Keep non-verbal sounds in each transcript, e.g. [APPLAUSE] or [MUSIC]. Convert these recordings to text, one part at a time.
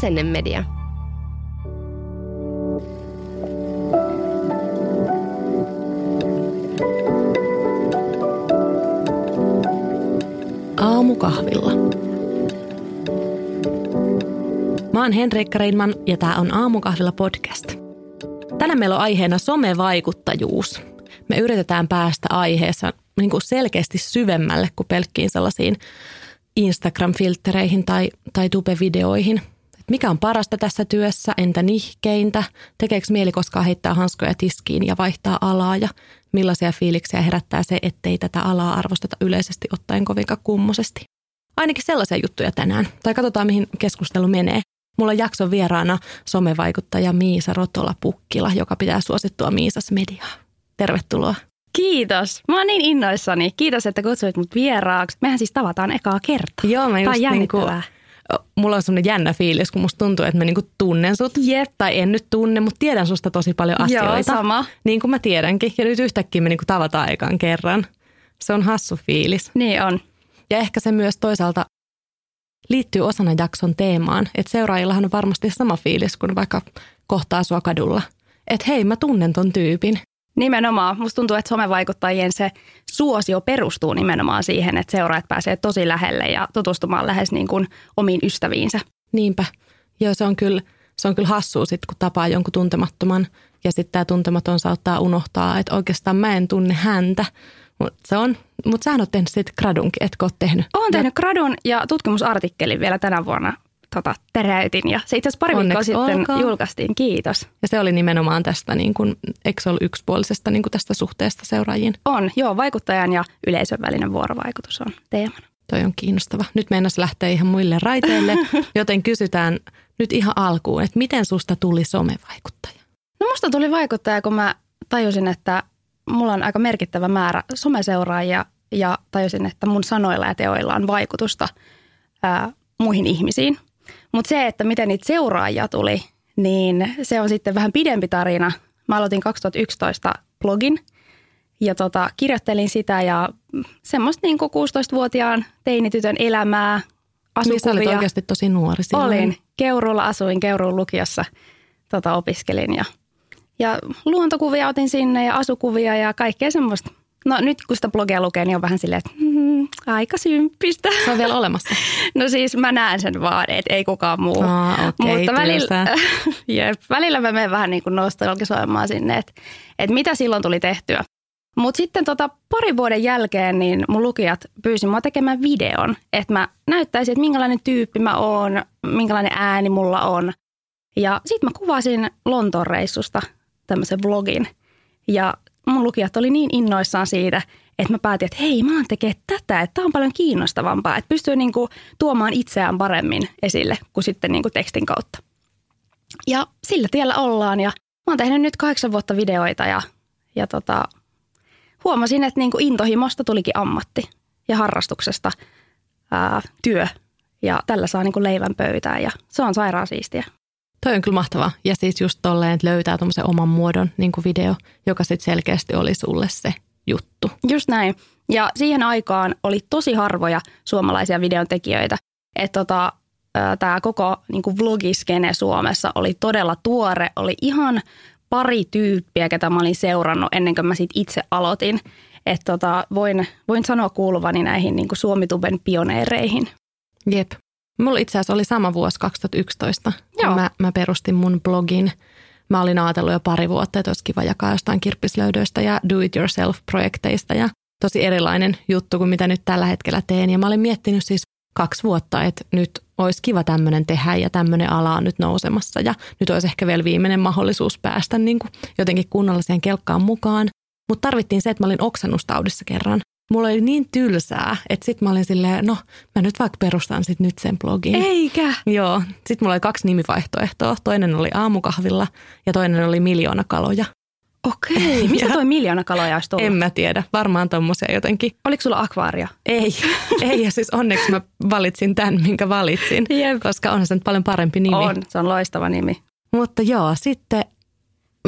Asennemedia. Aamukahvilla. Mä oon Henriikka Reinman ja tää on Aamukahvilla podcast. Tänään meillä on aiheena somevaikuttajuus. Me yritetään päästä aiheessa niin kuin selkeästi syvemmälle kuin pelkkiin sellaisiin Instagram-filttereihin tai, tai tube-videoihin. Mikä on parasta tässä työssä, entä nihkeintä, tekeekö mieli koskaan heittää hanskoja tiskiin ja vaihtaa alaa ja millaisia fiiliksiä herättää se, ettei tätä alaa arvosteta yleisesti ottaen kovinkaan kummosesti. Ainakin sellaisia juttuja tänään. Tai katsotaan, mihin keskustelu menee. Mulla on jakson vieraana somevaikuttaja Miisa Rotola-Pukkila, joka pitää suosittua Miisas Mediaa. Tervetuloa. Kiitos. Mä oon niin innoissani. Kiitos, että kutsuit mut vieraaksi. Mehän siis tavataan ekaa kertaa. Joo, mä just on niinku, mulla on semmoinen jännä fiilis, kun musta tuntuu, että mä niinku tunnen sut. Jep. Tai en nyt tunne, mutta tiedän susta tosi paljon asioita. Joo, sama. Niin kuin mä tiedänkin. Ja nyt yhtäkkiä me niinku tavataan ekan kerran. Se on hassu fiilis. Niin on. Ja ehkä se myös toisaalta liittyy osana jakson teemaan. Että seuraajillahan on varmasti sama fiilis, kun vaikka kohtaa sua kadulla. Että hei, mä tunnen ton tyypin. Nimenomaan. Musta tuntuu, että somevaikuttajien se suosio perustuu nimenomaan siihen, että seuraajat pääsee tosi lähelle ja tutustumaan lähes niin kuin omiin ystäviinsä. Niinpä. Joo, se on kyllä, se on kyllä hassua sit, kun tapaa jonkun tuntemattoman ja sitten tämä tuntematon saattaa unohtaa, että oikeastaan mä en tunne häntä. Mutta se on, mutta sähän oot tehnyt sitten gradunkin, etkö oot tehnyt? Oon tehnyt gradun ja tutkimusartikkelin vielä tänä vuonna tota, teräytin ja se itse asiassa pari viikkoa Onneksi sitten olkoon. julkaistiin. Kiitos. Ja se oli nimenomaan tästä, niin kuin, eikö se ollut yksipuolisesta niin kuin tästä suhteesta seuraajiin? On, joo, vaikuttajan ja yleisön välinen vuorovaikutus on teemana. Toi on kiinnostava. Nyt meinas lähtee ihan muille raiteille, [LAUGHS] joten kysytään nyt ihan alkuun, että miten susta tuli somevaikuttaja? No musta tuli vaikuttaja, kun mä tajusin, että mulla on aika merkittävä määrä someseuraajia ja tajusin, että mun sanoilla ja teoilla on vaikutusta ää, muihin ihmisiin. Mutta se, että miten niitä seuraajia tuli, niin se on sitten vähän pidempi tarina. Mä aloitin 2011 blogin ja tota, kirjoittelin sitä ja semmoista niin kuin 16-vuotiaan teinitytön elämää, Niin sä olit asukuvia. oikeasti tosi nuori silloin. Olin. Keuruulla asuin, Keuruun lukiossa tota, opiskelin ja, ja luontokuvia otin sinne ja asukuvia ja kaikkea semmoista. No nyt kun sitä blogia lukee, niin on vähän silleen, että mm, aika symppistä. Se on vielä olemassa. [LAUGHS] No siis mä näen sen vaan, että ei kukaan muu. Aa, okei, Mutta välillä, [LAUGHS] jep, välillä mä menen vähän niin kuin nostalgisoimaan sinne, että, että mitä silloin tuli tehtyä. Mutta sitten tota, parin vuoden jälkeen niin mun lukijat pyysi mua tekemään videon, että mä näyttäisin, että minkälainen tyyppi mä oon, minkälainen ääni mulla on. Ja sitten mä kuvasin Lontoon reissusta tämmöisen vlogin. Ja mun lukijat oli niin innoissaan siitä, että mä päätin, että hei, mä oon tekee tätä, että tää on paljon kiinnostavampaa, että pystyy niinku tuomaan itseään paremmin esille kuin sitten niinku tekstin kautta. Ja sillä tiellä ollaan ja mä oon tehnyt nyt kahdeksan vuotta videoita ja, ja tota, huomasin, että niinku intohimosta tulikin ammatti ja harrastuksesta ää, työ. Ja tällä saa niinku leivän pöytään ja se on sairaan siistiä. Toi on kyllä mahtavaa. Ja siis just tolleen, että löytää tuommoisen oman muodon niin kuin video, joka sitten selkeästi oli sulle se juttu. Just näin. Ja siihen aikaan oli tosi harvoja suomalaisia videontekijöitä. Että tota, tämä koko niin vlogiskene Suomessa oli todella tuore. Oli ihan pari tyyppiä, ketä mä olin seurannut ennen kuin mä sit itse aloitin. Että tota, voin, voin sanoa kuuluvani näihin niin Suomituben pioneereihin. Jep. Mulla itse asiassa oli sama vuosi 2011, kun Joo. mä, mä perustin mun blogin. Mä olin ajatellut jo pari vuotta, että olisi kiva jakaa jostain kirppislöydöistä ja do-it-yourself-projekteista ja tosi erilainen juttu kuin mitä nyt tällä hetkellä teen. Ja mä olin miettinyt siis kaksi vuotta, että nyt olisi kiva tämmöinen tehdä ja tämmöinen ala on nyt nousemassa ja nyt olisi ehkä vielä viimeinen mahdollisuus päästä niin kuin jotenkin kunnolla siihen kelkkaan mukaan. Mutta tarvittiin se, että mä olin oksennustaudissa kerran. Mulla oli niin tylsää, että sitten mä olin silleen, no mä nyt vaikka perustan sit nyt sen blogin. Eikä! Joo, sitten mulla oli kaksi nimivaihtoehtoa. Toinen oli aamukahvilla ja toinen oli miljoona kaloja. Okei. [LAUGHS] Mistä toi miljoona kaloja olisi tullut? En mä tiedä, varmaan tommosia jotenkin. Oliko sulla akvaaria? Ei, [LAUGHS] ei ja siis onneksi mä valitsin tämän, minkä valitsin, Jep. koska onhan se nyt paljon parempi nimi. On, se on loistava nimi. Mutta joo, sitten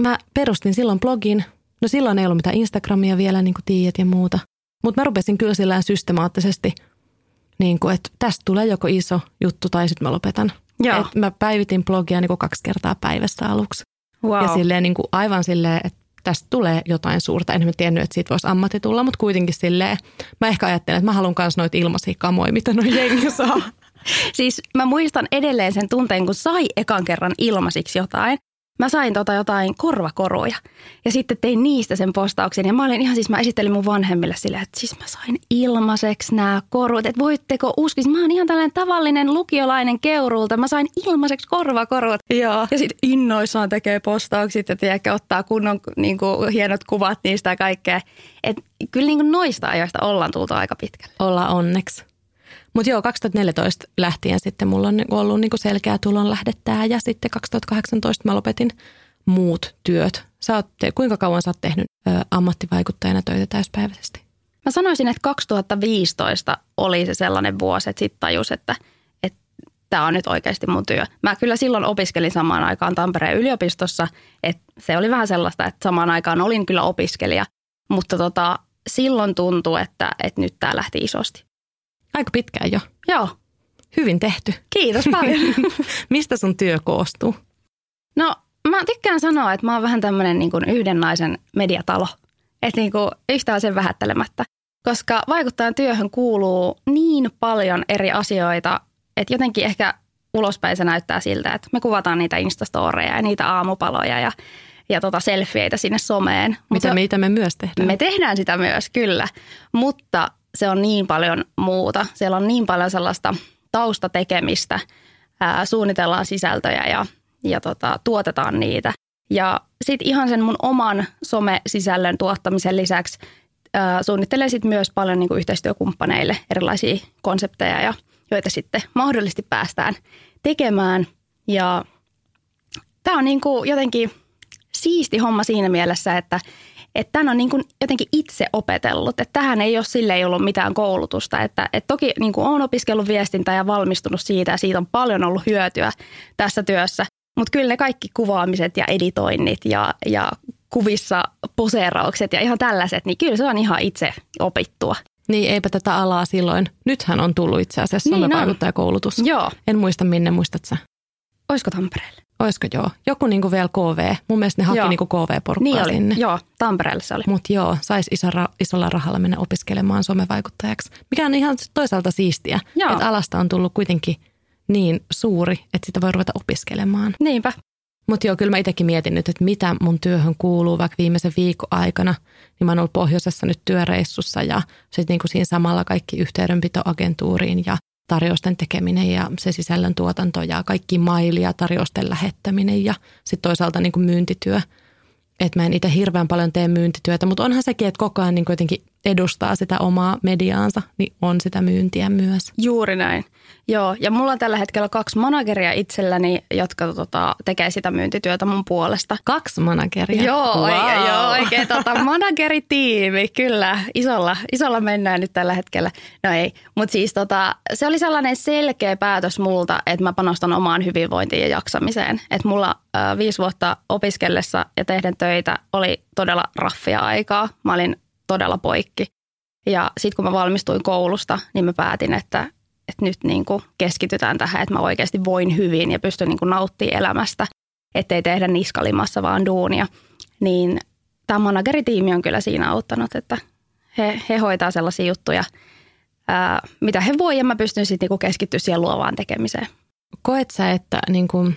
mä perustin silloin blogin. No silloin ei ollut mitään Instagramia vielä, niin kuin tiedät ja muuta. Mutta mä rupesin kyllä sillä systemaattisesti niin kuin, että tästä tulee joko iso juttu tai sitten mä lopetan. Joo. Et mä päivitin blogia niin kuin kaksi kertaa päivässä aluksi. Wow. Ja silleen niin kuin aivan silleen, että tästä tulee jotain suurta. En mä tiennyt, että siitä voisi ammatti tulla, mutta kuitenkin silleen, mä ehkä ajattelen, että mä haluan myös noita ilmaisia kamoja, mitä noin jengi saa. [LAUGHS] Siis mä muistan edelleen sen tunteen, kun sai ekan kerran ilmaisiksi jotain. Mä sain tota jotain korvakoruja ja sitten tein niistä sen postauksen. Ja mä olin ihan siis, mä esittelin mun vanhemmille silleen, että siis mä sain ilmaiseksi nämä korut. Että voitteko uskoa, mä oon ihan tällainen tavallinen lukiolainen keurulta. Mä sain ilmaiseksi korvakorut. Joo. Ja sitten innoissaan tekee postaukset ja tiedätkö, ottaa kunnon niin kuin, hienot kuvat niistä ja kaikkea. Et kyllä niin kuin noista ajoista ollaan tultu aika pitkälle. Olla onneksi. Mutta joo, 2014 lähtien sitten mulla on niinku ollut niinku selkeä tulonlähde tää ja sitten 2018 mä lopetin muut työt. Sä oot, kuinka kauan sä oot tehnyt ö, ammattivaikuttajana töitä täyspäiväisesti? Mä sanoisin, että 2015 oli se sellainen vuosi, että sitten tajus, että tämä on nyt oikeasti mun työ. Mä kyllä silloin opiskelin samaan aikaan Tampereen yliopistossa, että se oli vähän sellaista, että samaan aikaan olin kyllä opiskelija, mutta tota, silloin tuntui, että, että nyt tämä lähti isosti. Aika pitkään jo. Joo, Hyvin tehty. kiitos paljon. [LAUGHS] Mistä sun työ koostuu? No mä tykkään sanoa, että mä oon vähän tämmöinen niin kuin yhden naisen mediatalo. Että niin kuin yhtään sen vähättelemättä. Koska vaikuttajan työhön kuuluu niin paljon eri asioita, että jotenkin ehkä ulospäin se näyttää siltä, että me kuvataan niitä instastoreja ja niitä aamupaloja ja, ja tota selfieitä sinne someen. Mitä se- meitä me myös tehdään? me tehdään sitä myös, kyllä. Mutta se on niin paljon muuta. Siellä on niin paljon sellaista taustatekemistä. Ää, suunnitellaan sisältöjä ja, ja tota, tuotetaan niitä. Ja sitten ihan sen mun oman some-sisällön tuottamisen lisäksi ää, suunnittelen sit myös paljon niinku yhteistyökumppaneille erilaisia konsepteja, ja, joita sitten mahdollisesti päästään tekemään. Ja tämä on niinku jotenkin siisti homma siinä mielessä, että että tämän on niin kuin jotenkin itse opetellut. Että tähän ei ole sille ei ollut mitään koulutusta. Että, että toki niin kuin olen opiskellut viestintää ja valmistunut siitä ja siitä on paljon ollut hyötyä tässä työssä. Mutta kyllä ne kaikki kuvaamiset ja editoinnit ja, ja kuvissa poseeraukset ja ihan tällaiset, niin kyllä se on ihan itse opittua. Niin eipä tätä alaa silloin. Nythän on tullut itse asiassa Niin somevaikuttajakoulutus. Joo. En muista minne, muistat sä? Olisiko Tampereelle? Olisiko joo? Joku niinku vielä KV. Mun mielestä ne haki Joo. niinku KV-porukkaa Niin oli. sinne. Joo, Tampereelle se oli. Mutta joo, saisi iso ra- isolla rahalla mennä opiskelemaan somevaikuttajaksi. Mikä on ihan toisaalta siistiä, että alasta on tullut kuitenkin niin suuri, että sitä voi ruveta opiskelemaan. Niinpä. Mutta joo, kyllä mä itsekin mietin nyt, että mitä mun työhön kuuluu vaikka viimeisen viikon aikana. Niin mä oon ollut pohjoisessa nyt työreissussa ja sitten niinku siinä samalla kaikki yhteydenpitoagentuuriin ja tarjousten tekeminen ja se sisällön tuotanto ja kaikki maili ja tarjousten lähettäminen ja sitten toisaalta niinku myyntityö. Että mä en itse hirveän paljon tee myyntityötä, mutta onhan sekin, että koko ajan niin jotenkin edustaa sitä omaa mediaansa, niin on sitä myyntiä myös. Juuri näin. Joo, ja mulla on tällä hetkellä kaksi manageria itselläni, jotka tota, tekee sitä myyntityötä mun puolesta. Kaksi manageria. Joo, wow. oikein, joo, oikein tota, [LAUGHS] manageritiimi, kyllä. Isolla, isolla mennään nyt tällä hetkellä. No ei, mutta siis tota, se oli sellainen selkeä päätös multa, että mä panostan omaan hyvinvointiin ja jaksamiseen. Että mulla äh, viisi vuotta opiskellessa ja tehden töitä oli todella raffia aikaa. Mä olin todella poikki. Ja sitten kun mä valmistuin koulusta, niin mä päätin, että, että nyt niin kuin keskitytään tähän, että mä oikeasti voin hyvin ja pystyn niin kuin nauttimaan elämästä, ettei tehdä niskalimassa vaan duunia. Niin tämä manageritiimi on kyllä siinä auttanut, että he, he hoitaa sellaisia juttuja, ää, mitä he voi ja mä pystyn sitten niin keskittyä siihen luovaan tekemiseen. Koet sä, että niin kuin,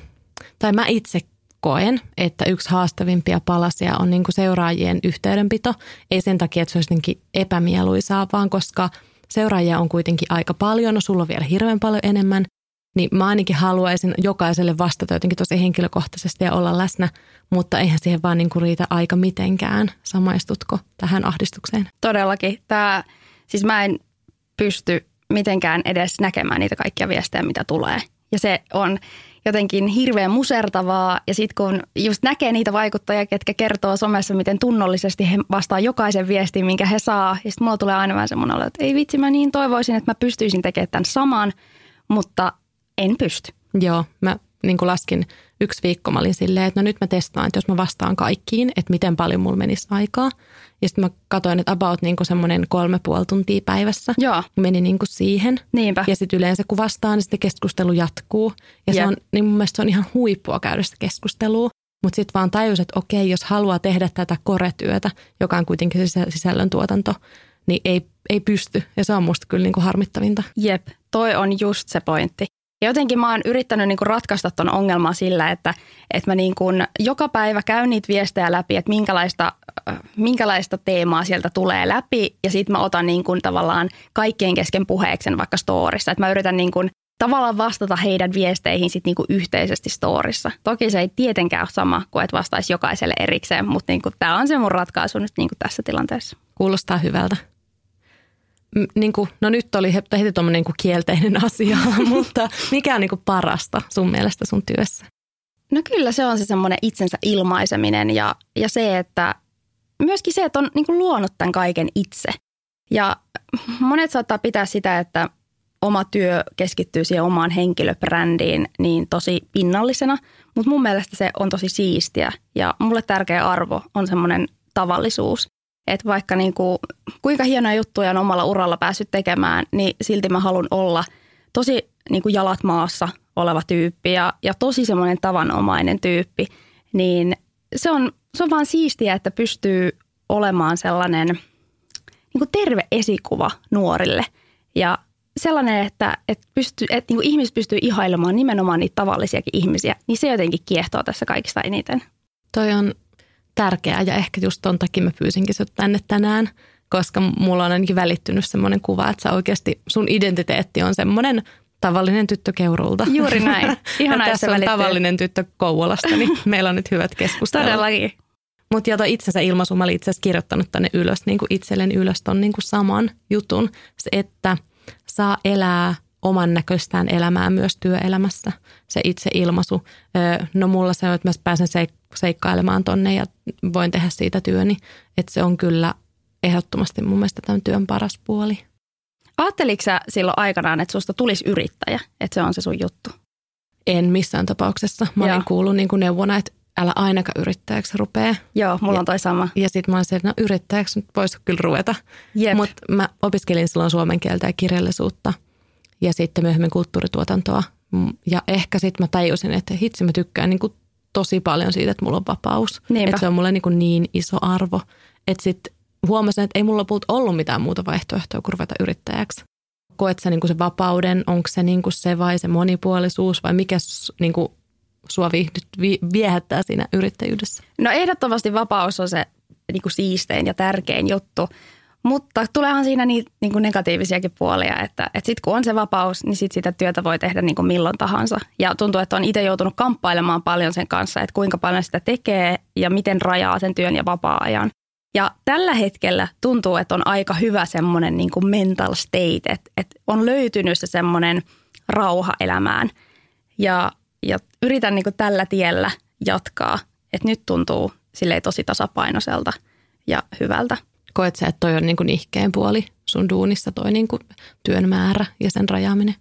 tai mä itse koen, että yksi haastavimpia palasia on niin kuin seuraajien yhteydenpito. Ei sen takia, että se olisi jotenkin epämieluisaa, vaan koska seuraajia on kuitenkin aika paljon, no sulla on vielä hirveän paljon enemmän, niin mä ainakin haluaisin jokaiselle vastata jotenkin tosi henkilökohtaisesti ja olla läsnä, mutta eihän siihen vaan niin kuin riitä aika mitenkään. Samaistutko tähän ahdistukseen? Todellakin. Tämä, siis mä en pysty mitenkään edes näkemään niitä kaikkia viestejä, mitä tulee. Ja se on jotenkin hirveän musertavaa. Ja sitten kun just näkee niitä vaikuttajia, ketkä kertoo somessa, miten tunnollisesti he vastaa jokaisen viestiin, minkä he saa. Ja sitten mulla tulee aina vähän semmoinen että ei vitsi, mä niin toivoisin, että mä pystyisin tekemään tämän saman, mutta en pysty. Joo, mä niin kuin laskin yksi viikko, mä olin silleen, että no nyt mä testaan, että jos mä vastaan kaikkiin, että miten paljon mulla menisi aikaa. Ja sitten mä katsoin, että about niin kuin semmoinen kolme puoli tuntia päivässä Joo. meni niin kuin siihen. Niinpä. Ja sitten yleensä kun vastaan, niin sitten keskustelu jatkuu. Ja se Jep. on, niin mun mielestä se on ihan huippua käydä sitä keskustelua. Mutta sitten vaan tajus, että okei, jos haluaa tehdä tätä koretyötä, joka on kuitenkin sisä- sisällöntuotanto, niin ei, ei pysty. Ja se on musta kyllä niin kuin harmittavinta. Jep, toi on just se pointti. Ja jotenkin mä oon yrittänyt niinku ratkaista ton ongelman sillä, että, että mä niinku joka päivä käyn niitä viestejä läpi, että minkälaista, äh, minkälaista teemaa sieltä tulee läpi. Ja sitten mä otan niinku tavallaan kaikkien kesken puheeksen vaikka storissa. Että mä yritän niinku tavallaan vastata heidän viesteihin sit niinku yhteisesti storissa. Toki se ei tietenkään ole sama kuin että vastaisi jokaiselle erikseen, mutta niinku tämä on se mun ratkaisu nyt niinku tässä tilanteessa. Kuulostaa hyvältä. Niin kuin, no nyt oli heti tuommoinen niin kielteinen asia, [LAUGHS] mutta mikä on niin kuin parasta sun mielestä sun työssä? No kyllä se on se semmoinen itsensä ilmaiseminen ja, ja se, että myöskin se, että on niin kuin luonut tämän kaiken itse. Ja monet saattaa pitää sitä, että oma työ keskittyy siihen omaan henkilöbrändiin niin tosi pinnallisena, mutta mun mielestä se on tosi siistiä ja mulle tärkeä arvo on semmoinen tavallisuus. Että vaikka niin kuin, kuinka hienoja juttuja on omalla uralla päässyt tekemään, niin silti mä haluan olla tosi niin kuin jalat maassa oleva tyyppi ja, ja tosi semmoinen tavanomainen tyyppi. Niin se on, se on vaan siistiä, että pystyy olemaan sellainen niin kuin terve esikuva nuorille. Ja sellainen, että, että, pystyy, että niin kuin ihmiset pystyy ihailemaan nimenomaan niitä tavallisiakin ihmisiä, niin se jotenkin kiehtoo tässä kaikista eniten. Toi on tärkeää ja ehkä just ton takia mä pyysinkin sut tänne tänään, koska mulla on ainakin välittynyt semmoinen kuva, että sä oikeasti, sun identiteetti on semmoinen tavallinen tyttö Keurulta. Juuri näin. [LAUGHS] Jos tässä on välittyy. tavallinen tyttö Kouvolasta, niin [LAUGHS] meillä on nyt hyvät keskustelut. Todellakin. Mutta toi itsensä ilmaisu, mä olin itse asiassa kirjoittanut tänne ylös, niin kuin itselleni ylös ton niin kuin saman jutun. Se, että saa elää oman näköistään elämää myös työelämässä, se itse ilmaisu. No mulla se on, että mä pääsen seik- seikkailemaan tonne ja voin tehdä siitä työni. Että se on kyllä ehdottomasti mun mielestä tämän työn paras puoli. Ajatteliko sä silloin aikanaan, että susta tulisi yrittäjä, että se on se sun juttu? En missään tapauksessa. Mä olin Joo. kuullut niin kuin neuvona, että älä ainakaan yrittäjäksi rupea. Joo, mulla Ja- on toi sama. Ja sitten mä olin se, että no yrittäjäksi nyt voisi kyllä ruveta. Mutta mä opiskelin silloin suomen kieltä ja kirjallisuutta ja sitten myöhemmin kulttuurituotantoa. Mm, Ja ehkä sitten mä tajusin, että hitsi mä tykkään niin kuin tosi paljon siitä, että mulla on vapaus. Niinpä. Että se on mulle niin, kuin niin iso arvo. Että sitten huomasin, että ei mulla lopulta ollut mitään muuta vaihtoehtoa kuin ruveta yrittäjäksi. Koet sä niin kuin se vapauden, onko se niin kuin se vai se monipuolisuus vai mikä niin kuin sua viihdyt, vi, viehättää siinä yrittäjyydessä? No ehdottomasti vapaus on se niin kuin siistein ja tärkein juttu, mutta tuleehan siinä niitä niin kuin negatiivisiakin puolia, että, että sitten kun on se vapaus, niin sit sitä työtä voi tehdä niin kuin milloin tahansa. Ja tuntuu, että on itse joutunut kamppailemaan paljon sen kanssa, että kuinka paljon sitä tekee ja miten rajaa sen työn ja vapaa-ajan. Ja tällä hetkellä tuntuu, että on aika hyvä semmoinen niin kuin mental state, että, että on löytynyt se semmoinen rauha elämään. Ja, ja yritän niin kuin tällä tiellä jatkaa, että nyt tuntuu silleen tosi tasapainoiselta ja hyvältä. Koet sä, että toi on niin kuin nihkeen puoli sun duunissa, toi niin kuin työn määrä ja sen rajaaminen?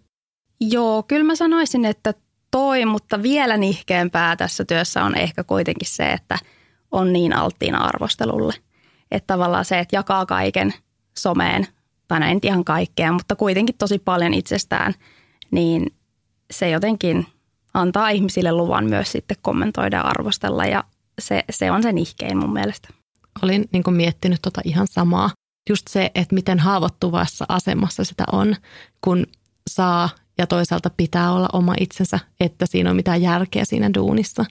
Joo, kyllä mä sanoisin, että toi, mutta vielä nihkeämpää tässä työssä on ehkä kuitenkin se, että on niin alttiina arvostelulle. Että tavallaan se, että jakaa kaiken someen, tai nyt ihan kaikkea, mutta kuitenkin tosi paljon itsestään, niin se jotenkin antaa ihmisille luvan myös sitten kommentoida ja arvostella ja se, se on se nihkein mun mielestä. Olin niin kuin miettinyt tota ihan samaa. Just se, että miten haavoittuvassa asemassa sitä on, kun saa ja toisaalta pitää olla oma itsensä, että siinä on mitään järkeä siinä duunissa.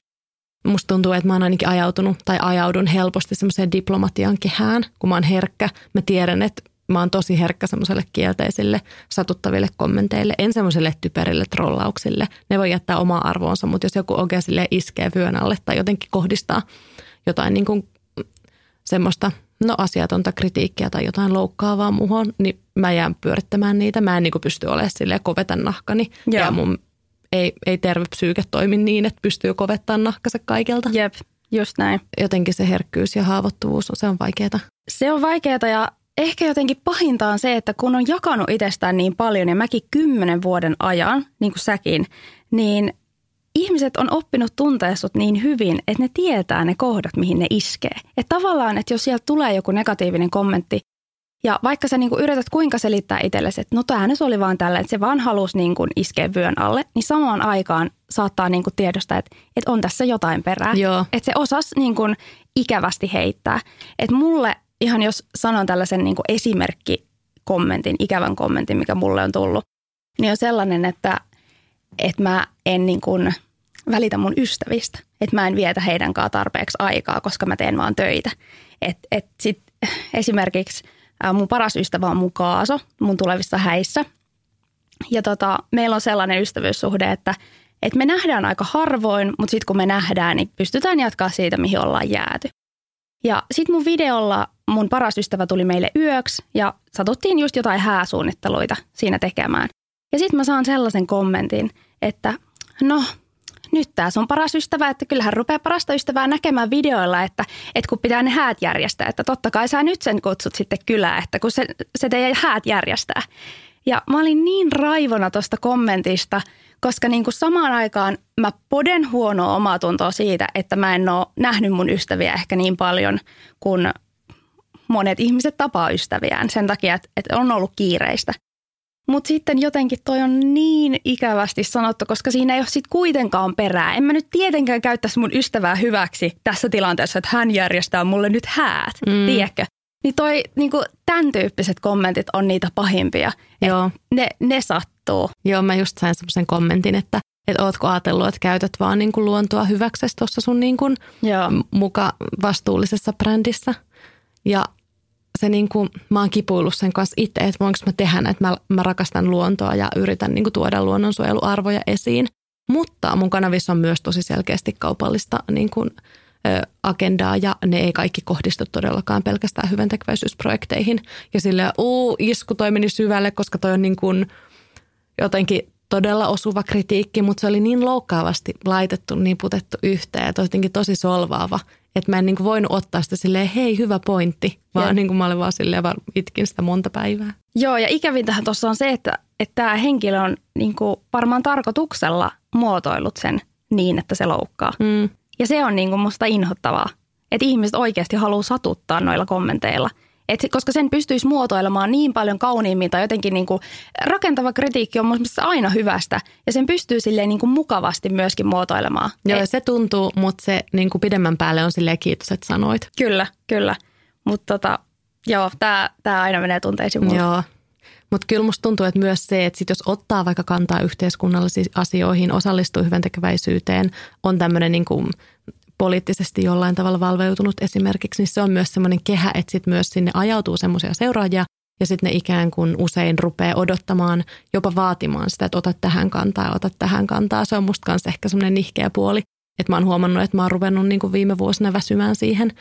Musta tuntuu, että mä oon ainakin ajautunut tai ajaudun helposti semmoiseen diplomatian kehään, kun mä oon herkkä. Mä tiedän, että mä oon tosi herkkä semmoiselle kielteisille, satuttaville kommenteille, en semmoiselle typerille trollauksille. Ne voi jättää omaa arvoonsa, mutta jos joku oikein iskee vyön alle tai jotenkin kohdistaa jotain niin kuin semmoista no asiatonta kritiikkiä tai jotain loukkaavaa muhon, niin mä jään pyörittämään niitä. Mä en niin kuin pysty olemaan silleen kovetan nahkani. Joo. Ja mun ei, ei terve psyyke toimi niin, että pystyy kovettaa nahkansa kaikelta. Jep, just näin. Jotenkin se herkkyys ja haavoittuvuus, se on vaikeaa. Se on vaikeaa ja ehkä jotenkin pahinta on se, että kun on jakanut itsestään niin paljon ja mäkin kymmenen vuoden ajan, niin kuin säkin, niin ihmiset on oppinut tuntea sut niin hyvin, että ne tietää ne kohdat, mihin ne iskee. Että tavallaan, että jos sieltä tulee joku negatiivinen kommentti, ja vaikka sä niinku yrität kuinka selittää itsellesi, että no tämä oli vaan tällä, että se vaan halusi niinku iskeä vyön alle, niin samaan aikaan saattaa niinku tiedostaa, että, että on tässä jotain perää. Joo. Että se osas niinku ikävästi heittää. Että mulle, ihan jos sanon tällaisen niinku esimerkkikommentin, ikävän kommentin, mikä mulle on tullut, niin on sellainen, että, että mä en niin kuin välitä mun ystävistä. Että mä en vietä heidän kanssaan tarpeeksi aikaa, koska mä teen vaan töitä. Et, et sit esimerkiksi mun paras ystävä on mun kaaso mun tulevissa häissä. Ja tota, meillä on sellainen ystävyyssuhde, että, että me nähdään aika harvoin, mutta sitten kun me nähdään, niin pystytään jatkaa siitä, mihin ollaan jääty. Ja sitten mun videolla mun paras ystävä tuli meille yöksi ja satuttiin just jotain hääsuunnitteluita siinä tekemään. Ja sitten mä saan sellaisen kommentin, että no nyt tämä sun paras ystävä, että kyllähän rupeaa parasta ystävää näkemään videoilla, että, että kun pitää ne häät järjestää, että totta kai sä nyt sen kutsut sitten kylään, että kun se, se teidän häät järjestää. Ja mä olin niin raivona tuosta kommentista, koska niin kuin samaan aikaan mä poden huonoa omaa tuntoa siitä, että mä en ole nähnyt mun ystäviä ehkä niin paljon kuin monet ihmiset tapaa ystäviään sen takia, että on ollut kiireistä. Mutta sitten jotenkin toi on niin ikävästi sanottu, koska siinä ei ole sitten kuitenkaan perää. En mä nyt tietenkään käyttäisi mun ystävää hyväksi tässä tilanteessa, että hän järjestää mulle nyt häät, mm. tiedätkö? Niin toi, niinku, tämän tyyppiset kommentit on niitä pahimpia. Joo. Ne, ne sattuu. Joo, mä just sain semmoisen kommentin, että että ootko ajatellut, että käytät vaan niinku luontoa hyväksi tuossa sun niinku muka vastuullisessa brändissä. Ja se niin kuin, mä oon kipuillut sen kanssa itse, että voinko mä tehdä, että mä, mä rakastan luontoa ja yritän niin kuin tuoda luonnonsuojeluarvoja esiin. Mutta mun kanavissa on myös tosi selkeästi kaupallista niin kuin, ö, agendaa ja ne ei kaikki kohdistu todellakaan pelkästään hyväntekeväisyysprojekteihin. Ja sille uu, isku toi meni syvälle, koska toi on niin kuin jotenkin todella osuva kritiikki, mutta se oli niin loukkaavasti laitettu, niin putettu yhteen, että jotenkin tosi solvaava, että mä en niin kuin voinut ottaa sitä silleen, hei hyvä pointti, vaan niin kuin mä olin vaan silleen, vaan itkin sitä monta päivää. Joo ja ikävintähän tuossa on se, että, että tämä henkilö on niin kuin varmaan tarkoituksella muotoillut sen niin, että se loukkaa. Mm. Ja se on niin kuin musta inhottavaa, että ihmiset oikeasti haluaa satuttaa noilla kommenteilla – et, koska sen pystyisi muotoilemaan niin paljon kauniimmin tai jotenkin niin kuin, rakentava kritiikki on mielestäni aina hyvästä ja sen pystyy silleen niin kuin mukavasti myöskin muotoilemaan. Joo, Et, se tuntuu, mutta se niin kuin pidemmän päälle on silleen kiitos, että sanoit. Kyllä, kyllä. Mutta tota, joo, tämä aina menee tunteisiin mulle. Joo, mutta kyllä musta tuntuu, että myös se, että sit jos ottaa vaikka kantaa yhteiskunnallisiin asioihin, osallistuu hyvän tekeväisyyteen, on tämmöinen niin kuin poliittisesti jollain tavalla valveutunut esimerkiksi, niin se on myös semmoinen kehä, että sitten myös sinne ajautuu semmoisia seuraajia ja sitten ne ikään kuin usein rupeaa odottamaan, jopa vaatimaan sitä, että ota tähän kantaa ja ota tähän kantaa. Se on musta kanssa ehkä semmoinen nihkeä puoli, että mä oon huomannut, että mä oon ruvennut niin kuin viime vuosina väsymään siihen,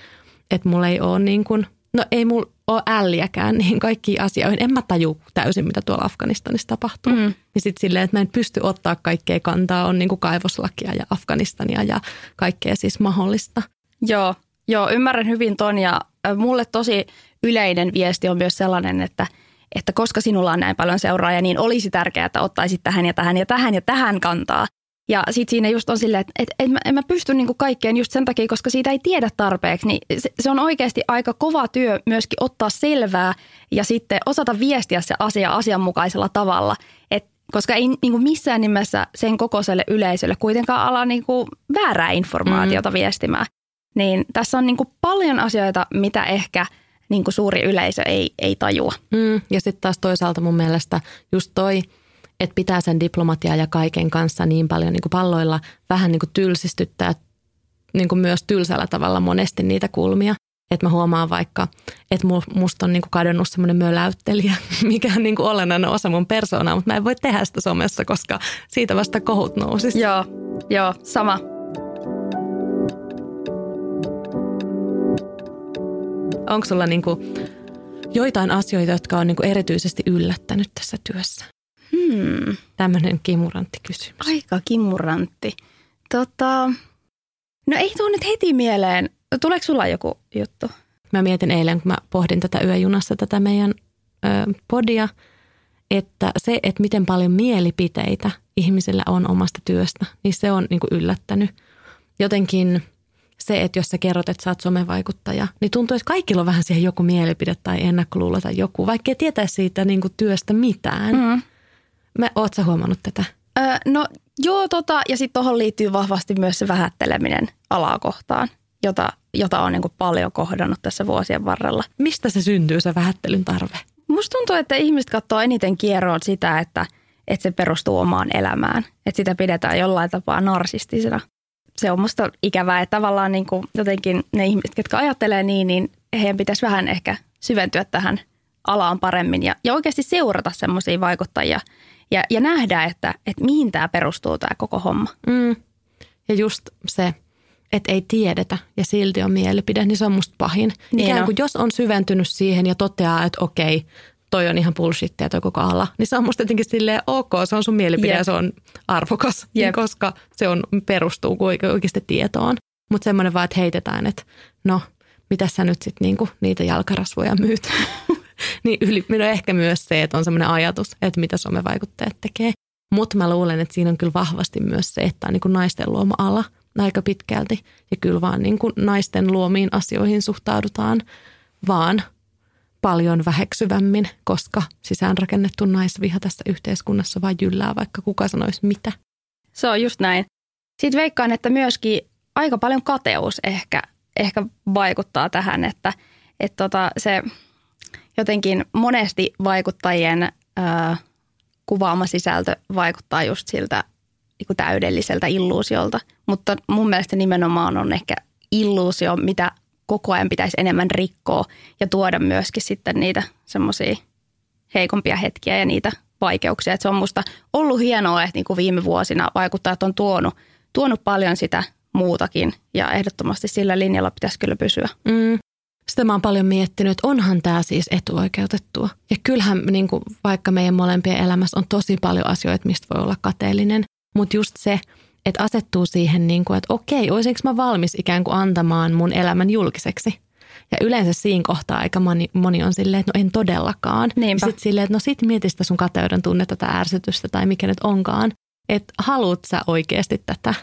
että mulla ei ole niin kuin – No ei mulla ole älliäkään niihin kaikkiin asioihin. En mä taju täysin, mitä tuolla Afganistanissa tapahtuu. Mm. Niin sitten silleen, että mä en pysty ottaa kaikkea kantaa, on niin kuin kaivoslakia ja Afganistania ja kaikkea siis mahdollista. Joo, joo ymmärrän hyvin ton ja mulle tosi yleinen viesti on myös sellainen, että että koska sinulla on näin paljon seuraajia, niin olisi tärkeää, että ottaisit tähän ja tähän ja tähän ja tähän kantaa. Ja sitten siinä just on silleen, että et, et mä, en mä pysty niinku kaikkeen just sen takia, koska siitä ei tiedä tarpeeksi. Niin se, se on oikeasti aika kova työ myöskin ottaa selvää ja sitten osata viestiä se asia asianmukaisella tavalla. Et, koska ei niinku missään nimessä sen kokoiselle yleisölle kuitenkaan ala niinku väärää informaatiota mm. viestimään. Niin tässä on niinku paljon asioita, mitä ehkä niinku suuri yleisö ei, ei tajua. Mm. Ja sitten taas toisaalta mun mielestä just toi – että pitää sen diplomatiaa ja kaiken kanssa niin paljon niin kuin palloilla vähän niin kuin tylsistyttää niin kuin myös tylsällä tavalla monesti niitä kulmia. Että mä huomaan vaikka, että musta on niin kuin kadonnut semmoinen möläyttelijä, [LAUGHS] mikä on niin kuin olennainen osa mun persoonaa, mutta mä en voi tehdä sitä somessa, koska siitä vasta kohut nousisi. Joo, joo, sama. Onko sulla niin kuin joitain asioita, jotka on niin kuin erityisesti yllättänyt tässä työssä? Hmm. Tämmöinen kimurantti kysymys. Aika kimurantti. Tota, no ei tuu nyt heti mieleen. Tuleeko sulla joku juttu? Mä mietin eilen, kun mä pohdin tätä yöjunassa tätä meidän ö, podia, että se, että miten paljon mielipiteitä ihmisillä on omasta työstä, niin se on niin kuin yllättänyt. Jotenkin se, että jos sä kerrot, että sä oot somevaikuttaja, niin tuntuu, että kaikilla on vähän siihen joku mielipide tai ennakkoluulo tai joku, vaikka ei tietäisi siitä niin kuin työstä mitään. Mm. Mä, oot sä huomannut tätä? Öö, no joo, tota, ja sitten tuohon liittyy vahvasti myös se vähätteleminen alaa kohtaan, jota, jota on niin paljon kohdannut tässä vuosien varrella. Mistä se syntyy se vähättelyn tarve? Musta tuntuu, että ihmiset katsoo eniten kierroon sitä, että, että se perustuu omaan elämään. Että sitä pidetään jollain tapaa narsistisena. Se on musta ikävää, että tavallaan niin kuin jotenkin ne ihmiset, jotka ajattelee niin, niin heidän pitäisi vähän ehkä syventyä tähän alaan paremmin ja, ja oikeasti seurata semmoisia vaikuttajia ja, ja nähdä, että, että mihin tämä perustuu tämä koko homma. Mm. Ja just se, että ei tiedetä ja silti on mielipide, niin se on musta pahin. Niin Ikään kuin jos on syventynyt siihen ja toteaa, että okei, toi on ihan bullshittia toi koko ala, niin se on musta jotenkin silleen ok, se on sun mielipide yep. ja se on arvokas, yep. [LAUGHS] koska se on, perustuu oikeasti tietoon. Mutta semmoinen vaan, että heitetään, että no, mitä sä nyt sitten niinku niitä jalkarasvoja myyt. [LAUGHS] [LAUGHS] niin yli, no ehkä myös se, että on semmoinen ajatus, että mitä somevaikuttajat tekee. Mutta mä luulen, että siinä on kyllä vahvasti myös se, että on niin kuin naisten luoma ala – aika pitkälti. Ja kyllä vaan niin kuin naisten luomiin asioihin suhtaudutaan vaan paljon väheksyvämmin, koska sisäänrakennettu naisviha tässä yhteiskunnassa vain jyllää, vaikka kuka sanoisi mitä. Se on just näin. Sitten veikkaan, että myöskin aika paljon kateus ehkä, ehkä vaikuttaa tähän, että, että tota, se jotenkin monesti vaikuttajien ää, kuvaama sisältö vaikuttaa just siltä niin täydelliseltä illuusiolta. Mutta mun mielestä nimenomaan on ehkä illuusio, mitä koko ajan pitäisi enemmän rikkoa ja tuoda myöskin sitten niitä semmoisia heikompia hetkiä ja niitä vaikeuksia. Että se on musta ollut hienoa, että kuin viime vuosina vaikuttajat on tuonut, tuonut paljon sitä muutakin ja ehdottomasti sillä linjalla pitäisi kyllä pysyä. Mm. Sitä mä oon paljon miettinyt, että onhan tämä siis etuoikeutettua. Ja kyllähän niin kuin, vaikka meidän molempien elämässä on tosi paljon asioita, mistä voi olla kateellinen, mutta just se, että asettuu siihen, niin kuin, että okei, olisinko mä valmis ikään kuin antamaan mun elämän julkiseksi. Ja yleensä siinä kohtaa aika moni, moni on silleen, että no en todellakaan. Niinpä. Sitten silleen, että no sit mieti sitä sun kateuden tunnetta tai ärsytystä tai mikä nyt onkaan. Että haluut sä oikeasti tätä.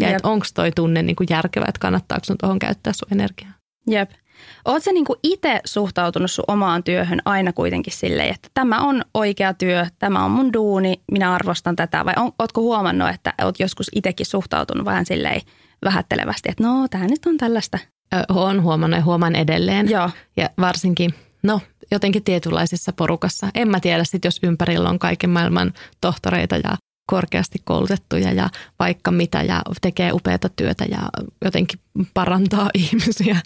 Ja että onko toi tunne niin kuin järkevä, että kannattaako sun tuohon käyttää sun energiaa. Jep. Oletko niinku itse suhtautunut sun omaan työhön aina kuitenkin silleen, että tämä on oikea työ, tämä on mun duuni, minä arvostan tätä? Vai on, ootko huomannut, että oot joskus itsekin suhtautunut vähän silleen vähättelevästi, että no tämä nyt on tällaista? Olen huomannut ja huomaan edelleen. Joo. Ja varsinkin, no jotenkin tietynlaisessa porukassa. En mä tiedä sit, jos ympärillä on kaiken maailman tohtoreita ja korkeasti koulutettuja ja vaikka mitä ja tekee upeata työtä ja jotenkin parantaa [LAUGHS] ihmisiä,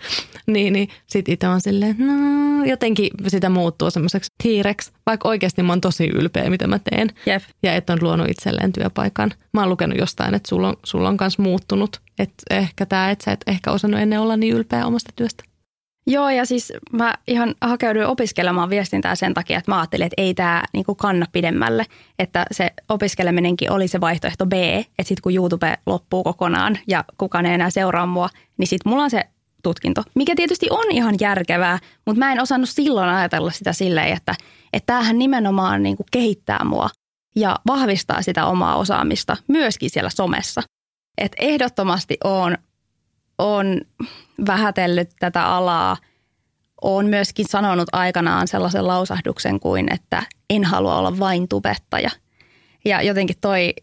niin, niin sitten itse on silleen, no jotenkin sitä muuttuu semmoiseksi hiireksi, vaikka oikeasti mä oon tosi ylpeä, mitä mä teen. Jep. Ja että on luonut itselleen työpaikan. Mä oon lukenut jostain, että sulla on, sulla on kanssa muuttunut, että ehkä tämä, että sä et ehkä osannut ennen olla niin ylpeä omasta työstä. Joo, ja siis mä ihan hakeuduin opiskelemaan viestintää sen takia, että mä ajattelin, että ei tämä niinku kanna pidemmälle. Että se opiskeleminenkin oli se vaihtoehto B, että sitten kun YouTube loppuu kokonaan ja kukaan ei enää seuraa mua, niin sitten mulla on se tutkinto, mikä tietysti on ihan järkevää, mutta mä en osannut silloin ajatella sitä silleen, että, että tämähän nimenomaan niinku kehittää mua ja vahvistaa sitä omaa osaamista myöskin siellä somessa. Et ehdottomasti on on vähätellyt tätä alaa, on myöskin sanonut aikanaan sellaisen lausahduksen kuin, että en halua olla vain tubettaja. Ja jotenkin toi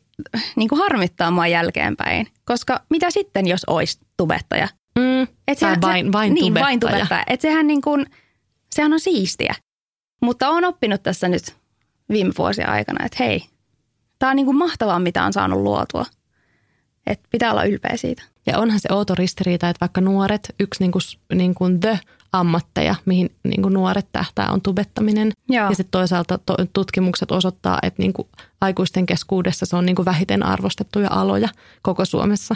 niin kuin harmittaa mua jälkeenpäin, koska mitä sitten, jos olisi tubettaja? Mm, Et sehän, vain, vain niin, tubettaja. Vain tubettaja. Et sehän, niin kuin, sehän on siistiä. Mutta on oppinut tässä nyt viime vuosien aikana, että hei, tämä on niin kuin mahtavaa, mitä on saanut luotua. Että pitää olla ylpeä siitä. Ja onhan se outo ristiriita, että vaikka nuoret, yksi niin kuin, niin kuin the ammatteja, mihin niin kuin nuoret tähtää, on tubettaminen. Joo. Ja sitten toisaalta to, tutkimukset osoittaa, että niin kuin aikuisten keskuudessa se on niin kuin vähiten arvostettuja aloja koko Suomessa.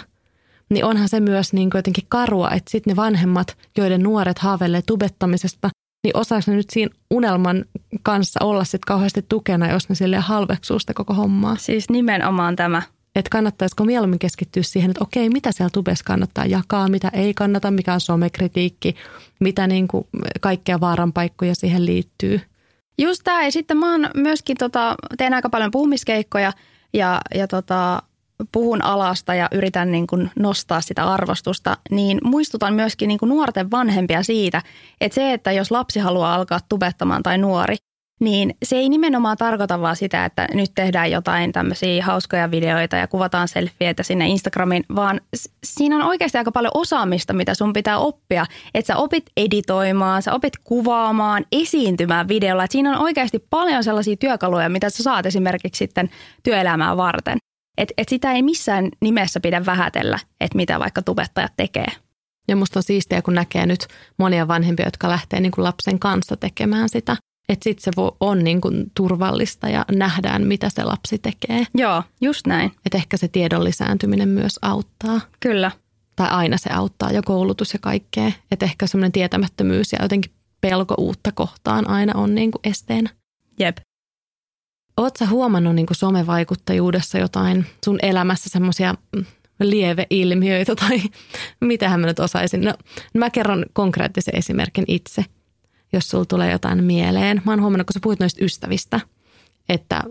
Niin onhan se myös niin kuin jotenkin karua, että sitten ne vanhemmat, joiden nuoret haaveilee tubettamisesta, niin osaako ne nyt siinä unelman kanssa olla sitten kauheasti tukena, jos ne silleen halveksuu sitä koko hommaa? Siis nimenomaan tämä että kannattaisiko mieluummin keskittyä siihen, että okei, mitä siellä tubessa kannattaa jakaa, mitä ei kannata, mikä on somekritiikki, mitä niin kuin kaikkea vaaranpaikkoja siihen liittyy. Just tämä. Ja sitten mä oon myöskin, tota, teen aika paljon puhumiskeikkoja ja, ja tota, puhun alasta ja yritän niin kuin nostaa sitä arvostusta, niin muistutan myöskin niin kuin nuorten vanhempia siitä, että se, että jos lapsi haluaa alkaa tubettamaan tai nuori, niin se ei nimenomaan tarkoita vaan sitä, että nyt tehdään jotain tämmöisiä hauskoja videoita ja kuvataan selfieitä sinne Instagramiin, vaan siinä on oikeasti aika paljon osaamista, mitä sun pitää oppia. Että sä opit editoimaan, sä opit kuvaamaan, esiintymään videolla. Että siinä on oikeasti paljon sellaisia työkaluja, mitä sä saat esimerkiksi sitten työelämää varten. Että et sitä ei missään nimessä pidä vähätellä, että mitä vaikka tubettajat tekee. Ja musta on siistiä, kun näkee nyt monia vanhempia, jotka lähtee niin kuin lapsen kanssa tekemään sitä. Että sitten se on niin kuin turvallista ja nähdään, mitä se lapsi tekee. Joo, just näin. Että ehkä se tiedon lisääntyminen myös auttaa. Kyllä. Tai aina se auttaa, jo koulutus ja kaikkea. Että ehkä semmoinen tietämättömyys ja jotenkin pelko uutta kohtaan aina on niin kuin esteenä. Jep. Oletko huomannut niin kuin somevaikuttajuudessa jotain sun elämässä semmoisia mm, lieveilmiöitä tai [LAUGHS] mitähän mä nyt osaisin? No, mä kerron konkreettisen esimerkin itse – jos sulla tulee jotain mieleen. Mä oon huomannut, kun sä puhuit noista ystävistä, että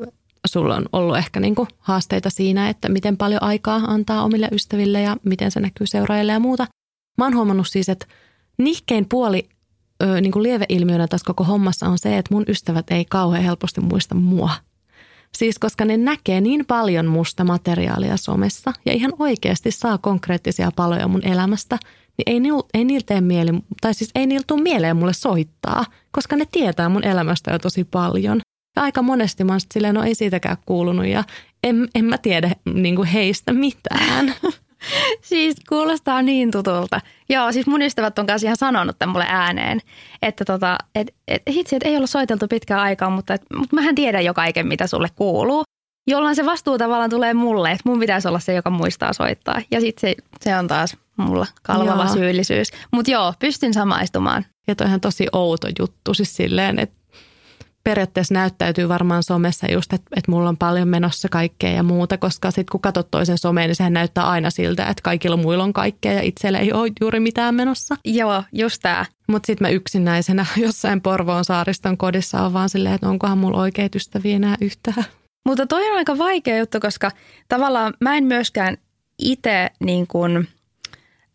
sulla on ollut ehkä niinku haasteita siinä, että miten paljon aikaa antaa omille ystäville ja miten se näkyy seuraajille ja muuta. Mä oon huomannut siis, että nihkein puoli ö, niin kuin lieveilmiönä tässä koko hommassa on se, että mun ystävät ei kauhean helposti muista mua. Siis koska ne näkee niin paljon musta materiaalia somessa ja ihan oikeasti saa konkreettisia paloja mun elämästä, niin ei, niil, ei niiltä mieli, tai siis ei niiltä tule mieleen mulle soittaa, koska ne tietää mun elämästä jo tosi paljon. Ja aika monesti mä oon silleen, no ei siitäkään kuulunut ja en, en mä tiedä niin kuin heistä mitään. [LAUGHS] siis kuulostaa niin tutulta. Joo, siis mun ystävät on kanssa ihan sanonut tämän mulle ääneen, että tota, et, et, hitsi, et ei ollut soiteltu pitkään aikaa, mutta, et, mutta mähän tiedän jo kaiken, mitä sulle kuuluu. Jolloin se vastuu tavallaan tulee mulle, että mun pitäisi olla se, joka muistaa soittaa. Ja sitten se, se on taas mulla kalvava joo. syyllisyys. Mutta joo, pystyn samaistumaan. Ja toihan tosi outo juttu siis silleen, että periaatteessa näyttäytyy varmaan somessa just, että, että mulla on paljon menossa kaikkea ja muuta, koska sitten kun katsot toisen someen, niin sehän näyttää aina siltä, että kaikilla muilla on kaikkea ja itsellä ei ole juuri mitään menossa. Joo, just tämä. Mutta sitten mä yksinäisenä [LAUGHS] jossain Porvoon saariston kodissa on vaan silleen, että onkohan mulla oikeita ystäviä enää yhtään. Mutta toi on aika vaikea juttu, koska tavallaan mä en myöskään itse niin kuin –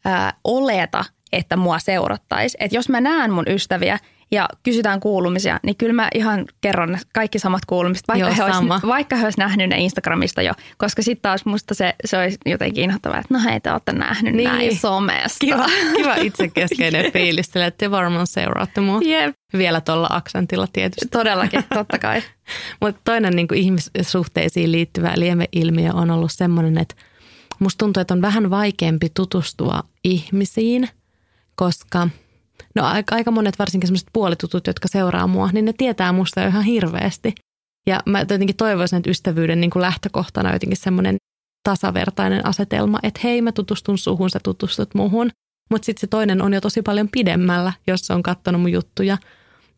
ää, oleta, että mua seurattaisi. Että jos mä näen mun ystäviä ja kysytään kuulumisia, niin kyllä mä ihan kerron kaikki samat kuulumiset, vaikka, Joo, he, olisi, vaikka he olisi nähnyt ne Instagramista jo. Koska sitten taas musta se, se olisi jotenkin inhottavaa, että no hei, te olette nähnyt niin. näin somesta. Kiva, kiva itsekeskeinen [LAUGHS] fiilis, että te varmaan seuraatte mua. Jep. Vielä tuolla aksentilla tietysti. Todellakin, totta kai. [LAUGHS] Mutta toinen niin ihmissuhteisiin liittyvä lieveilmiö on ollut semmoinen, että musta tuntuu, että on vähän vaikeampi tutustua ihmisiin, koska no aika, monet varsinkin sellaiset puolitutut, jotka seuraa mua, niin ne tietää musta jo ihan hirveästi. Ja mä jotenkin toivoisin, että ystävyyden niin kuin lähtökohtana jotenkin semmoinen tasavertainen asetelma, että hei mä tutustun suhun, sä tutustut muuhun. Mutta sitten se toinen on jo tosi paljon pidemmällä, jos se on katsonut mun juttuja.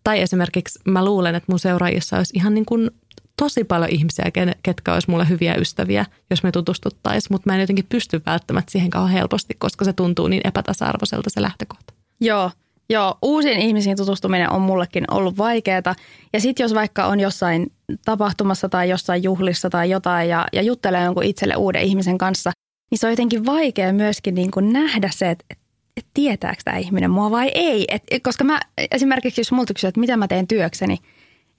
Tai esimerkiksi mä luulen, että mun seuraajissa olisi ihan niin kuin tosi paljon ihmisiä, ketkä olisi mulle hyviä ystäviä, jos me tutustuttaisiin, mutta mä en jotenkin pysty välttämättä siihen kauhean helposti, koska se tuntuu niin epätasa-arvoiselta se lähtökohta. Joo, Joo, uusiin ihmisiin tutustuminen on mullekin ollut vaikeaa. Ja sitten jos vaikka on jossain tapahtumassa tai jossain juhlissa tai jotain ja, ja juttelee jonkun itselle uuden ihmisen kanssa, niin se on jotenkin vaikea myöskin niin kuin nähdä se, että, että tietääkö tämä ihminen mua vai ei. Et, koska mä esimerkiksi, jos multa kysyy, että mitä mä teen työkseni,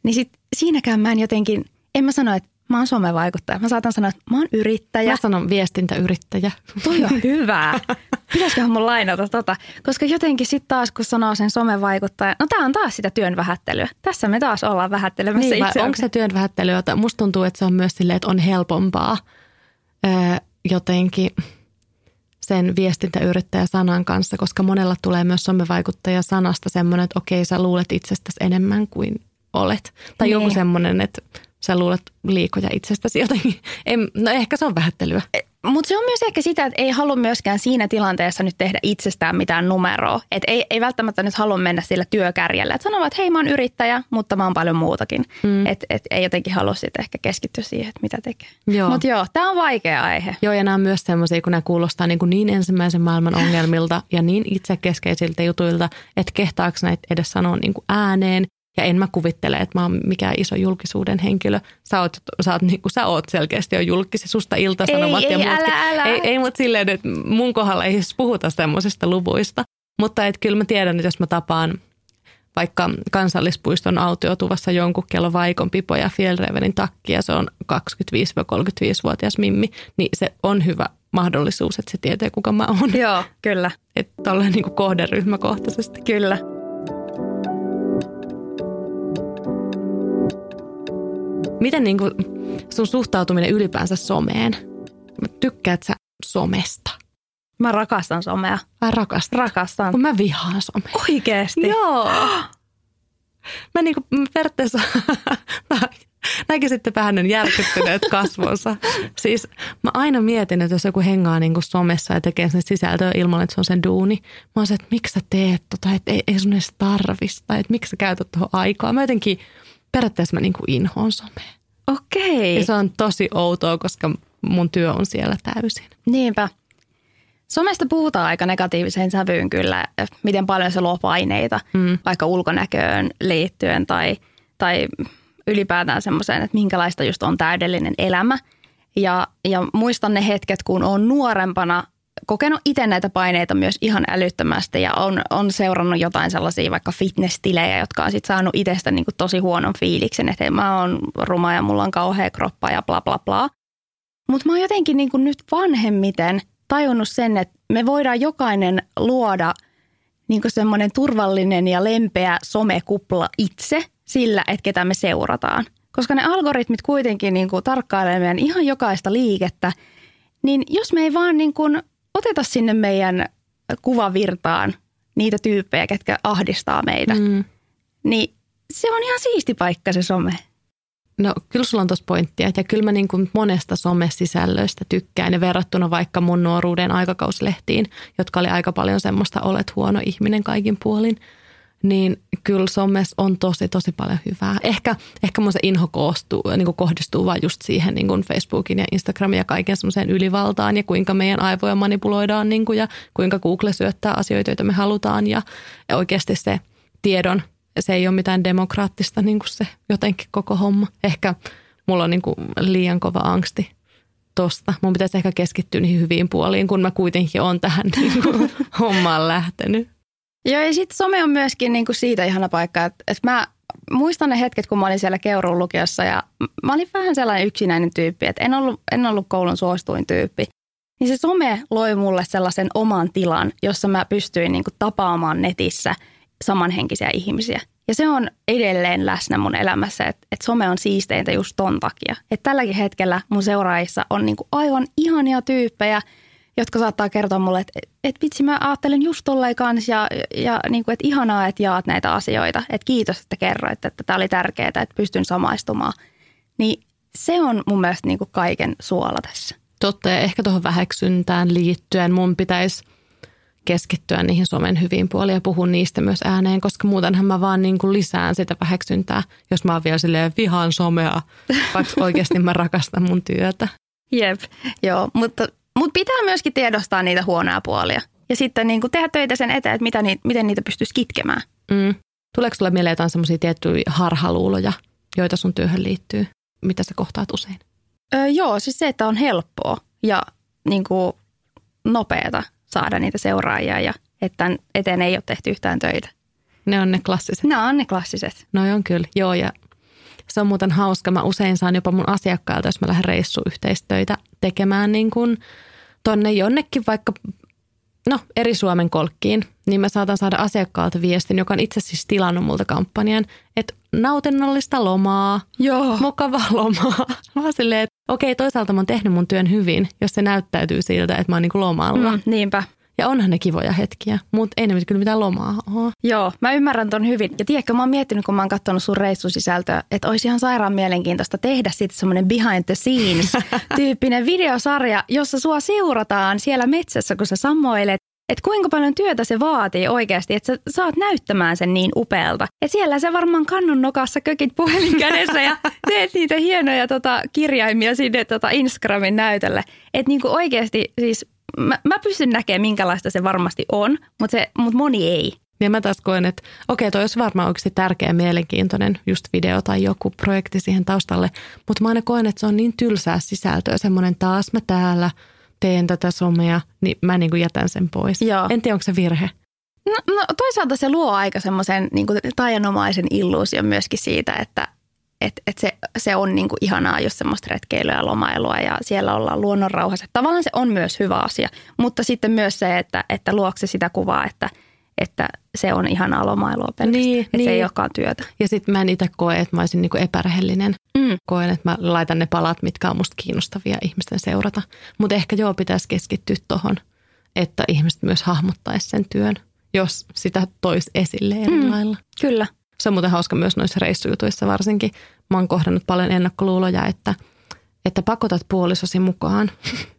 niin sit siinäkään mä en jotenkin, en mä sano, että mä oon somevaikuttaja. Mä saatan sanoa, että mä oon yrittäjä. Mä sanon viestintäyrittäjä. Toi on hyvää. [LAUGHS] Pitäisiköhän mun lainata tota? Koska jotenkin sitten taas, kun sanoo sen somevaikuttaja, no tää on taas sitä työn vähättelyä. Tässä me taas ollaan vähättelemässä niin, itse. Onko se työn vähättelyä? Musta tuntuu, että se on myös silleen, että on helpompaa öö, jotenkin sen viestintäyrittäjä sanan kanssa, koska monella tulee myös somevaikuttaja sanasta semmoinen, että okei, sä luulet itsestäsi enemmän kuin olet. Tai niin. joku semmoinen, että sä luulet liikoja itsestäsi jotenkin. [LAUGHS] En, no ehkä se on vähättelyä. E, Mutta se on myös ehkä sitä, että ei halua myöskään siinä tilanteessa nyt tehdä itsestään mitään numeroa. Et ei, ei välttämättä nyt halua mennä sillä työkärjellä. Että sanovat, että hei mä oon yrittäjä, mutta mä oon paljon muutakin. Mm. Että et ei jotenkin halua sitten ehkä keskittyä siihen, että mitä tekee. Mutta joo, tämä on vaikea aihe. Joo ja nämä on myös semmoisia, kun nämä kuulostaa niin, kuin niin ensimmäisen maailman ongelmilta ja niin itsekeskeisiltä jutuilta, että kehtaako näitä edes sanoa niin kuin ääneen Ja en mä kuvittele, että mä oon mikään iso julkisuuden henkilö. Sä oot, sä oot, niin kuin, sä oot selkeästi jo julkisi, susta iltasanomat ei, ja ei, muutkin. älä, älä. Ei, ei mutta silleen, että mun kohdalla ei siis puhuta semmoisista luvuista. Mutta et kyllä mä tiedän, että jos mä tapaan vaikka kansallispuiston autiotuvassa jonkun kello vaikon pipo ja Fjellrevenin takki ja se on 25-35-vuotias mimmi, niin se on hyvä mahdollisuus, että se tietää kuka mä oon. Joo, kyllä. Että tolleen niin kohderyhmäkohtaisesti. Kyllä. Miten niin kuin sun suhtautuminen ylipäänsä someen? Tykkäät sä somesta? Mä rakastan somea. Vai rakastat? Rakastan. Kun mä vihaan somea. Oikeesti? Joo. [GASPS] Mä niinku periaatteessa, [LAUGHS] sitten vähän järkyttyneet [LAUGHS] kasvonsa. Siis mä aina mietin, että jos joku hengaa niinku somessa ja tekee sen sisältöä ilman, että se on sen duuni. Mä oon se, että miksi sä teet tota, että ei, ei sun edes tarvista, että miksi sä käytät tuohon aikaa. Mä jotenkin, periaatteessa mä niinku inhoon somea. Okei. Ja se on tosi outoa, koska mun työ on siellä täysin. Niinpä. Somesta puhutaan aika negatiiviseen sävyyn kyllä, miten paljon se luo paineita mm. vaikka ulkonäköön liittyen tai, tai ylipäätään semmoiseen, että minkälaista just on täydellinen elämä. Ja, ja muistan ne hetket, kun on nuorempana kokenut itse näitä paineita myös ihan älyttömästi ja on, on seurannut jotain sellaisia vaikka fitness-tilejä, jotka on sitten saanut itsestä niin tosi huonon fiiliksen, että mä oon ruma ja mulla on kauhea kroppa ja bla bla bla. Mutta mä oon jotenkin niin nyt vanhemmiten – tajunnut sen, että me voidaan jokainen luoda niin semmoinen turvallinen ja lempeä somekupla itse sillä, että ketä me seurataan. Koska ne algoritmit kuitenkin niin kuin tarkkailee meidän ihan jokaista liikettä, niin jos me ei vaan niin kuin oteta sinne meidän kuvavirtaan niitä tyyppejä, ketkä ahdistaa meitä, mm. niin se on ihan siisti paikka se some. No kyllä sulla on tuossa pointtia, ja kyllä mä niin kuin monesta somesisällöistä tykkään ja verrattuna vaikka mun nuoruuden aikakauslehtiin, jotka oli aika paljon semmoista olet huono ihminen kaikin puolin, niin kyllä somessa on tosi tosi paljon hyvää. Ehkä, ehkä mun se inho koostuu, niin kuin kohdistuu vain just siihen niin kuin Facebookin ja Instagramin ja kaiken semmoiseen ylivaltaan ja kuinka meidän aivoja manipuloidaan niin kuin, ja kuinka Google syöttää asioita, joita me halutaan ja, ja oikeasti se tiedon – se ei ole mitään demokraattista niin kuin se jotenkin koko homma. Ehkä mulla on niin kuin liian kova angsti tosta. Mun pitäisi ehkä keskittyä niihin hyviin puoliin, kun mä kuitenkin on tähän niin kuin [LAUGHS] hommaan lähtenyt. Joo, ja sitten some on myöskin niin kuin siitä ihana paikka, että, että mä muistan ne hetket, kun mä olin siellä Keuruun lukiossa ja mä olin vähän sellainen yksinäinen tyyppi, että en ollut, en ollut koulun suosituin tyyppi. Niin se some loi mulle sellaisen oman tilan, jossa mä pystyin niin kuin tapaamaan netissä – samanhenkisiä ihmisiä. Ja se on edelleen läsnä mun elämässä, että, että some on siisteintä just ton takia. Että tälläkin hetkellä mun seuraajissa on niinku aivan ihania tyyppejä, jotka saattaa kertoa mulle, että, että vitsi mä ajattelen just tolleen kanssa ja, ja niinku, että ihanaa, että jaat näitä asioita. Että kiitos, että kerroit, että tämä oli tärkeää, että pystyn samaistumaan. Niin se on mun mielestä niinku kaiken suola tässä. Totta ja ehkä tuohon väheksyntään liittyen mun pitäisi – keskittyä niihin somen hyviin puoliin ja puhua niistä myös ääneen, koska muutenhan mä vaan niin kuin lisään sitä väheksyntää, jos mä oon vielä silleen vihaan somea, vaikka oikeasti mä rakastan mun työtä. [LAUGHS] Jep, joo, mutta, mutta pitää myöskin tiedostaa niitä huonoja puolia ja sitten niin kuin tehdä töitä sen eteen, että mitä, miten niitä pystyisi kitkemään. Mm. Tuleeko sulle mieleen jotain semmoisia tiettyjä harhaluuloja, joita sun työhön liittyy? Mitä sä kohtaat usein? Öö, joo, siis se, että on helppoa ja niin kuin nopeata saada niitä seuraajia ja että tämän eteen ei ole tehty yhtään töitä. Ne on ne klassiset. Ne on ne klassiset. No on kyllä, joo ja se on muuten hauska. Mä usein saan jopa mun asiakkailta, jos mä lähden reissuyhteistöitä tekemään niin kuin tonne jonnekin vaikka no, eri Suomen kolkkiin, niin mä saatan saada asiakkaalta viestin, joka on itse siis tilannut multa kampanjan, että nautinnollista lomaa, Joo. mukavaa [LAUGHS] lomaa. Mä silleen, että okei, toisaalta mä oon tehnyt mun työn hyvin, jos se näyttäytyy siltä, että mä oon niinku lomalla. Mm, niinpä. Ja onhan ne kivoja hetkiä, mutta ei ne kyllä mitään lomaa ole. Joo, mä ymmärrän ton hyvin. Ja tiedätkö, mä oon miettinyt, kun mä oon katsonut sun reissusisältöä, että olisi ihan sairaan mielenkiintoista tehdä sitten semmoinen behind the scenes [LAUGHS] tyyppinen videosarja, jossa sua seurataan siellä metsässä, kun sä samoilet että kuinka paljon työtä se vaatii oikeasti, että sä saat näyttämään sen niin upealta. Ja siellä se varmaan kannun nokassa kökit puhelin [LAUGHS] kädessä ja teet niitä hienoja tota, kirjaimia sinne tota Instagramin näytölle. Että niinku oikeasti siis mä, mä pystyn näkemään, minkälaista se varmasti on, mutta, se, mutta moni ei. Ja mä taas koen, että okei, toi olisi varmaan oikeasti tärkeä mielenkiintoinen just video tai joku projekti siihen taustalle. Mutta mä aina koen, että se on niin tylsää sisältöä, semmoinen taas mä täällä teen tätä somea, niin mä niin kuin jätän sen pois. Joo. En tiedä, onko se virhe. No, no toisaalta se luo aika semmoisen niin taianomaisen illuusion myöskin siitä, että et, et se, se on niin kuin ihanaa just semmoista retkeilyä ja lomailua ja siellä ollaan luonnonrauhassa. Tavallaan se on myös hyvä asia, mutta sitten myös se, että, että luokse sitä kuvaa, että, että se on ihanaa lomailua pelkästään. Niin, että niin. se ei olekaan työtä. Ja sitten mä en itse koe, että mä olisin niin kuin epärehellinen. Mm. Koen, että mä laitan ne palat, mitkä on musta kiinnostavia ihmisten seurata. Mutta ehkä joo, pitäisi keskittyä tohon, että ihmiset myös hahmottaisi sen työn, jos sitä toisi esille eri Mm. lailla. Kyllä. Se on muuten hauska myös noissa reissujutuissa varsinkin. Mä oon kohdannut paljon ennakkoluuloja, että, että pakotat puolisosi mukaan. [LAUGHS]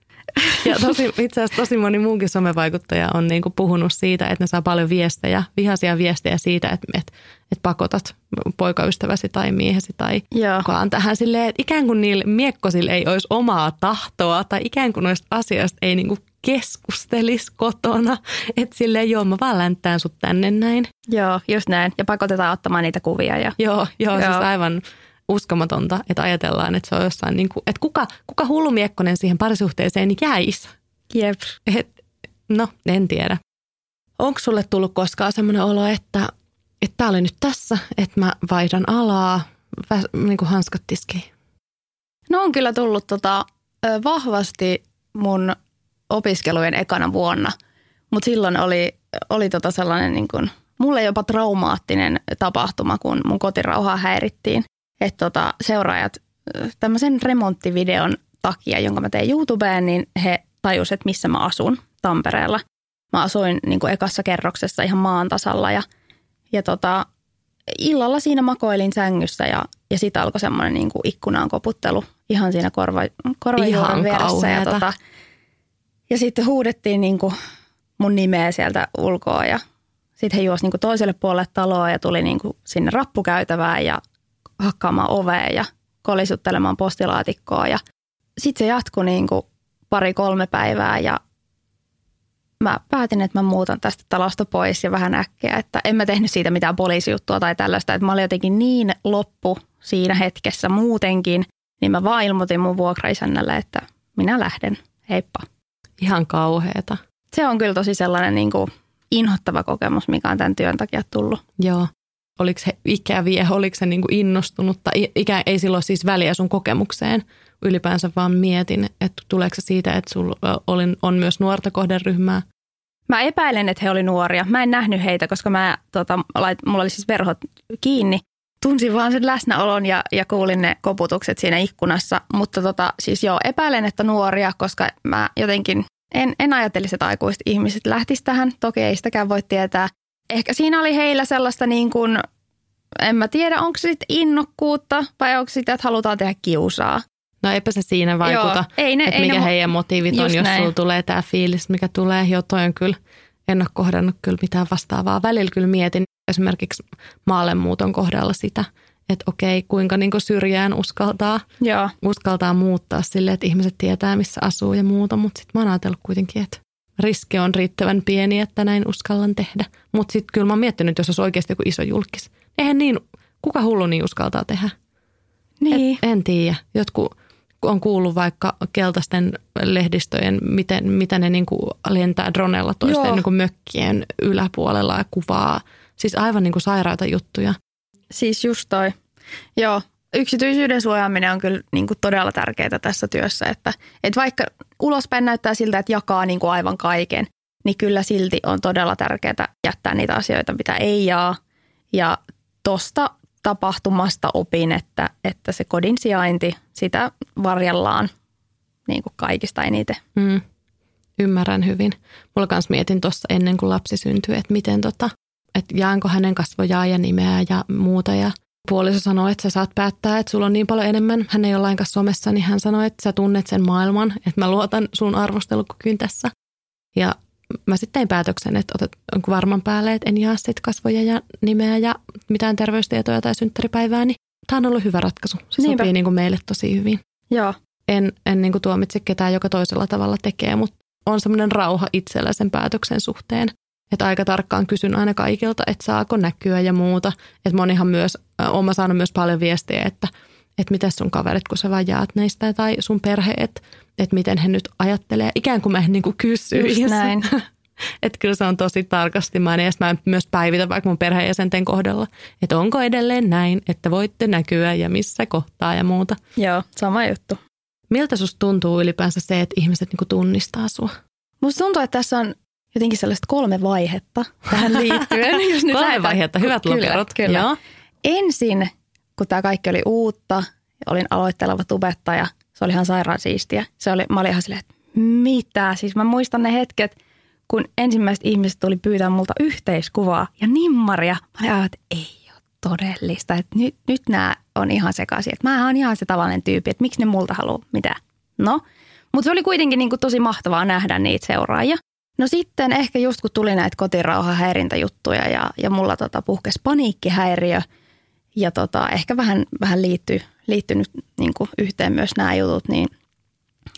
Ja tosi, itse asiassa tosi moni muukin somevaikuttaja on niin kuin puhunut siitä, että ne saa paljon viestejä, vihaisia viestejä siitä, että, että, että pakotat poikaystäväsi tai miehesi tai Joo. mukaan tähän silleen, että ikään kuin niillä miekkosilla ei olisi omaa tahtoa tai ikään kuin noista asioista ei niin kuin keskustelisi kotona. Että silleen, joo, mä vaan länttään sut tänne näin. Joo, just näin. Ja pakotetaan ottamaan niitä kuvia. Ja... Joo, joo, joo. siis Joo. aivan uskomatonta, että ajatellaan, että se on jossain, niin kuin, että kuka, kuka hullumiekkonen siihen parisuhteeseen jäisi. Jep. Et, no, en tiedä. Onko sulle tullut koskaan semmoinen olo, että että tämä oli nyt tässä, että mä vaihdan alaa, väs, niin kuin hanskat tiskiin? No on kyllä tullut tota, vahvasti mun opiskelujen ekana vuonna, mutta silloin oli, oli tota sellainen niin kuin, mulle jopa traumaattinen tapahtuma, kun mun kotirauhaa häirittiin. Että tota, seuraajat tämmöisen remonttivideon takia, jonka mä tein YouTubeen, niin he tajusivat, että missä mä asun Tampereella. Mä asuin niin kuin ekassa kerroksessa ihan maan tasalla ja, ja tota, illalla siinä makoilin sängyssä ja, ja sitten alkoi semmoinen niin kuin ikkunaan koputtelu ihan siinä korva, korvajuoren Ihan vieressä. Ja, tota, ja sitten huudettiin niin kuin mun nimeä sieltä ulkoa ja sitten he juosi niin toiselle puolelle taloa ja tuli niin kuin sinne rappukäytävään ja hakkaamaan ovea ja kolisuttelemaan postilaatikkoa. Ja sitten se jatkui niin kuin pari-kolme päivää ja mä päätin, että mä muutan tästä talosta pois ja vähän äkkiä, että en mä tehnyt siitä mitään poliisijuttua tai tällaista, että mä olin jotenkin niin loppu siinä hetkessä muutenkin, niin mä vaan ilmoitin mun vuokraisännälle, että minä lähden, heippa. Ihan kauheeta. Se on kyllä tosi sellainen niin kuin inhottava kokemus, mikä on tämän työn takia tullut. Joo. Oliko se ikäviä, oliko se niin kuin innostunut tai ikä, ei silloin siis väliä sun kokemukseen. Ylipäänsä vaan mietin, että tuleeko se siitä, että sulla on myös nuorta kohderyhmää. Mä epäilen, että he oli nuoria. Mä en nähnyt heitä, koska mä, tota, lait, mulla oli siis verhot kiinni. Tunsin vaan sen läsnäolon ja, ja kuulin ne koputukset siinä ikkunassa. Mutta tota, siis joo, epäilen, että nuoria, koska mä jotenkin en, en ajattelisi, että aikuiset ihmiset lähtis tähän. Toki ei sitäkään voi tietää. Ehkä siinä oli heillä sellaista niin kuin, en mä tiedä, onko se sitten innokkuutta vai onko sitä, että halutaan tehdä kiusaa. No eipä se siinä vaikuta, Joo, ei ne, että ei mikä ne, heidän motiivit on, jos näin. sulla tulee tämä fiilis, mikä tulee. Joo, toi on kyllä, en ole kohdannut kyllä mitään vastaavaa. Välillä kyllä mietin esimerkiksi maallemuuton kohdalla sitä, että okei, kuinka niin syrjään uskaltaa, Joo, uskaltaa muuttaa sille, että ihmiset tietää, missä asuu ja muuta. Mutta sitten mä oon ajatellut kuitenkin, että riski on riittävän pieni, että näin uskallan tehdä. Mutta sitten kyllä mä oon miettinyt, jos olisi oikeasti joku iso julkis. Eihän niin, kuka hullu niin uskaltaa tehdä? niin. Et, en tiedä. Jotkut on kuullut vaikka keltaisten lehdistöjen, miten, mitä ne niinku lentää dronella toisten Joo. niinku mökkien yläpuolella ja kuvaa. Siis aivan niinku sairaita juttuja. Siis just toi. Joo, yksityisyyden suojaaminen on kyllä niin kuin todella tärkeää tässä työssä, että, että vaikka ulospäin näyttää siltä, että jakaa niin kuin aivan kaiken, niin kyllä silti on todella tärkeää jättää niitä asioita, mitä ei jaa. Ja tosta tapahtumasta opin, että, että se kodin sijainti, sitä varjellaan niin kuin kaikista eniten. Mm, ymmärrän hyvin. Mulla kanssa mietin tuossa ennen kuin lapsi syntyi, että miten tota, että jaanko hänen kasvojaan ja nimeä ja muuta. Ja puoliso sanoi, että sä saat päättää, että sulla on niin paljon enemmän. Hän ei ole lainkaan somessa, niin hän sanoi, että sä tunnet sen maailman, että mä luotan sun arvostelukykyyn tässä. Ja mä sitten tein päätöksen, että otat onko varman päälle, että en jaa sit kasvoja ja nimeä ja mitään terveystietoja tai synttäripäivää, niin tämä on ollut hyvä ratkaisu. Se Niinpä. sopii niin kuin meille tosi hyvin Joo, en, en niin kuin tuomitse ketään, joka toisella tavalla tekee, mutta on semmoinen rauha itsellä sen päätöksen suhteen. Että aika tarkkaan kysyn aina kaikilta, että saako näkyä ja muuta. Että monihan myös, olen saanut myös paljon viestiä, että, että miten sun kaverit, kun sä vaan jaat näistä tai sun perhe, että, että miten he nyt ajattelee. Ikään kuin mä en niin kuin kysy. Just [LAUGHS] näin. että kyllä se on tosi tarkasti mä ja mä myös päivitän vaikka mun perheenjäsenten kohdalla, että onko edelleen näin, että voitte näkyä ja missä kohtaa ja muuta. Joo, sama juttu. Miltä susta tuntuu ylipäänsä se, että ihmiset niinku tunnistaa sua? Musta tuntuu, että tässä on jotenkin sellaista kolme vaihetta tähän [LAUGHS] liittyen. Jos nyt kolme vaihetta, hyvät lokerot. Kyllä, kyllä. Joo. Ensin, kun tämä kaikki oli uutta, olin aloitteleva tubettaja, se oli ihan sairaan siistiä. Se oli, mä olin ihan silleen, että mitä? Siis mä muistan ne hetket, kun ensimmäiset ihmiset tuli pyytää multa yhteiskuvaa ja nimmaria. Mä olin että ei ole todellista. Että nyt, nyt nämä on ihan sekaisin. Että mä oon ihan se tavallinen tyyppi, että miksi ne multa haluaa mitä. No, mutta se oli kuitenkin niin kuin tosi mahtavaa nähdä niitä seuraajia. No sitten ehkä just kun tuli näitä kotirauhahäirintäjuttuja ja, ja mulla tota puhkesi paniikkihäiriö ja tota, ehkä vähän, vähän liittyy, liittynyt niin kuin yhteen myös nämä jutut, niin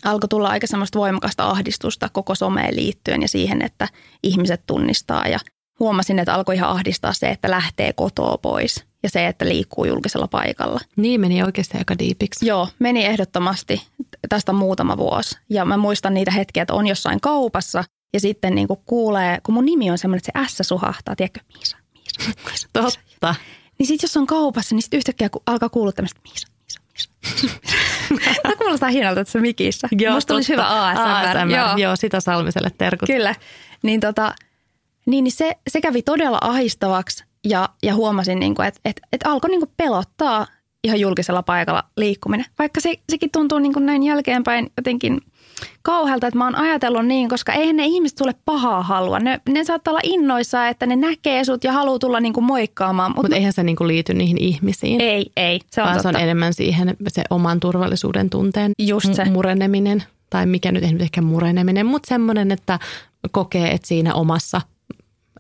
alkoi tulla aika semmoista voimakasta ahdistusta koko someen liittyen ja siihen, että ihmiset tunnistaa ja huomasin, että alkoi ihan ahdistaa se, että lähtee kotoa pois ja se, että liikkuu julkisella paikalla. Niin meni oikeasti aika diipiksi. Joo, meni ehdottomasti tästä muutama vuosi. Ja mä muistan niitä hetkiä, että on jossain kaupassa ja sitten niin kuin kuulee, kun mun nimi on semmoinen, että se S suhahtaa, tiedätkö, Miisa, Miisa, Miisa. Totta. Niin sitten jos on kaupassa, niin sitten yhtäkkiä alkaa kuulua tämmöistä Miisa, Miisa. Tämä [LAUGHS] kuulostaa hienolta se mikissä. Joo, Musta olisi hyvä ASMR. ASMR. Joo. Joo, sitä Salmiselle terkut. Kyllä. Niin, tota, niin, niin se, se kävi todella ahistavaksi ja, ja huomasin, niin kuin, että, että, että alkoi niin kuin pelottaa ihan julkisella paikalla liikkuminen. Vaikka se, sekin tuntuu niin kuin näin jälkeenpäin jotenkin kauhealta, että mä oon ajatellut niin, koska eihän ne ihmiset tule pahaa halua. Ne, ne saattaa olla innoissaan, että ne näkee sut ja haluaa tulla niin kuin moikkaamaan. Mutta Mut eihän se niin kuin liity niihin ihmisiin. Ei, ei. Se on, vaan totta. se on enemmän siihen se oman turvallisuuden tunteen Just se. mureneminen. Tai mikä nyt ei nyt ehkä mureneminen, mutta semmoinen, että kokee, että siinä omassa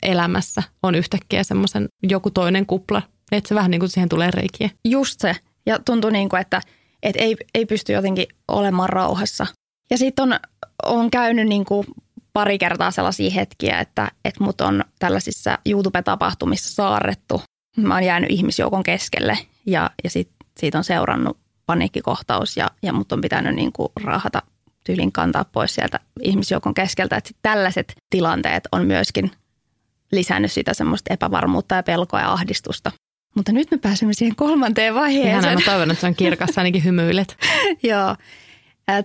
elämässä on yhtäkkiä semmoisen joku toinen kupla. Että se vähän niin kuin siihen tulee reikiä. Just se. Ja tuntuu niin kuin, että, että ei, ei pysty jotenkin olemaan rauhassa. Ja sitten on, on käynyt niin kuin pari kertaa sellaisia hetkiä, että, että mut on tällaisissa YouTube-tapahtumissa saarrettu. Mä oon jäänyt ihmisjoukon keskelle ja, ja sit, siitä on seurannut paniikkikohtaus ja, ja mut on pitänyt niin kuin raahata tyylin kantaa pois sieltä ihmisjoukon keskeltä. Että tällaiset tilanteet on myöskin lisännyt sitä semmoista epävarmuutta ja pelkoa ja ahdistusta. Mutta nyt me pääsemme siihen kolmanteen vaiheeseen. Ihan mä toivon, että se on kirkassa ainakin hymyilet. [LAUGHS] Joo.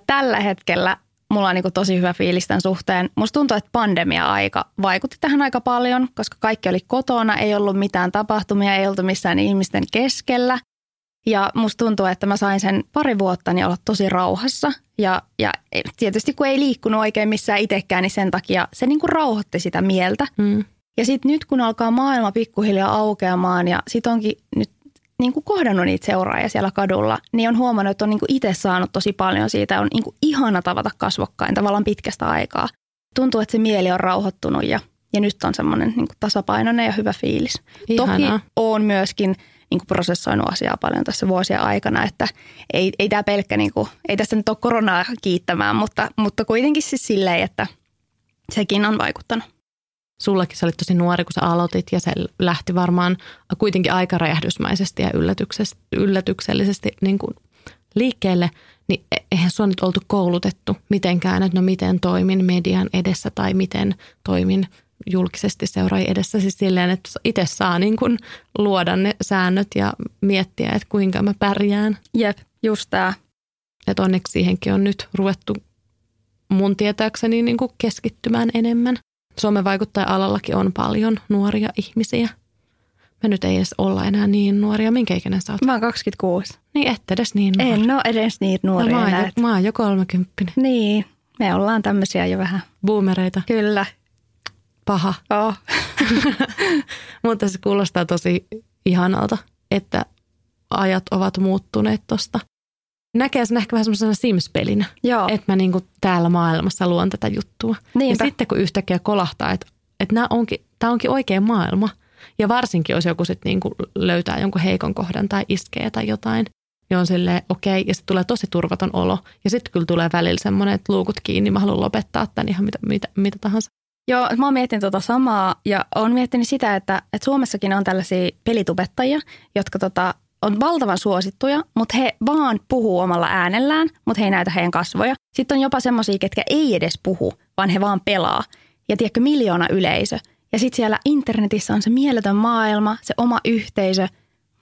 Tällä hetkellä mulla on niin tosi hyvä fiilis tämän suhteen. Musta tuntuu, että pandemia-aika vaikutti tähän aika paljon, koska kaikki oli kotona, ei ollut mitään tapahtumia, ei oltu missään ihmisten keskellä. Ja musta tuntuu, että mä sain sen pari vuotta niin olla tosi rauhassa. Ja, ja tietysti kun ei liikkunut oikein missään itsekään, niin sen takia se niin kuin rauhoitti sitä mieltä. Mm. Ja sitten nyt kun alkaa maailma pikkuhiljaa aukeamaan ja sitten onkin nyt niin kuin kohdannut niitä seuraajia siellä kadulla, niin on huomannut, että on niin kuin itse saanut tosi paljon siitä. On niin kuin ihana tavata kasvokkain tavallaan pitkästä aikaa. Tuntuu, että se mieli on rauhoittunut ja, ja nyt on semmoinen niin kuin tasapainoinen ja hyvä fiilis. Ihanaa. Toki on myöskin niin kuin prosessoinut asiaa paljon tässä vuosien aikana, että ei, ei tämä pelkkä, niin kuin, ei tässä nyt ole koronaa kiittämään, mutta, mutta kuitenkin siis silleen, että sekin on vaikuttanut sullakin sä olit tosi nuori, kun sä aloitit ja se lähti varmaan kuitenkin aika räjähdysmäisesti ja yllätyksellisesti niin kuin liikkeelle, niin e- eihän sua nyt oltu koulutettu mitenkään, että no miten toimin median edessä tai miten toimin julkisesti seuraajien edessä. Siis silleen, että itse saa niin kuin luoda ne säännöt ja miettiä, että kuinka mä pärjään. Jep, just tämä. Että onneksi siihenkin on nyt ruvettu mun tietääkseni niin kuin keskittymään enemmän. Suomen vaikuttaja-alallakin on paljon nuoria ihmisiä. Me nyt ei edes olla enää niin nuoria. Minkä ikäinen sä oot? Mä oon 26. Niin, et edes niin nuori. En ole edes niin nuoria. No, mä, oon jo, mä oon jo 30. Niin, me ollaan tämmöisiä jo vähän. Boomereita. Kyllä. Paha. Oh. [LAUGHS] Mutta se kuulostaa tosi ihanalta, että ajat ovat muuttuneet tosta näkee sen ehkä vähän semmoisena Sims-pelinä. Joo. Että mä niinku täällä maailmassa luon tätä juttua. Niinpä. Ja sitten kun yhtäkkiä kolahtaa, että, että nämä onkin, tämä onkin oikea maailma. Ja varsinkin, jos joku sitten niinku löytää jonkun heikon kohdan tai iskee tai jotain, niin on silleen okei. Okay, ja sitten tulee tosi turvaton olo. Ja sitten kyllä tulee välillä semmoinen, että luukut kiinni, mä haluan lopettaa tämän ihan mitä, mitä, mitä tahansa. Joo, mä oon miettinyt tota samaa ja oon miettinyt sitä, että, että Suomessakin on tällaisia pelitubettajia, jotka tota, on valtavan suosittuja, mutta he vaan puhuu omalla äänellään, mutta he ei näytä heidän kasvoja. Sitten on jopa semmoisia, ketkä ei edes puhu, vaan he vaan pelaa. Ja tiedätkö, miljoona yleisö. Ja sitten siellä internetissä on se mieletön maailma, se oma yhteisö.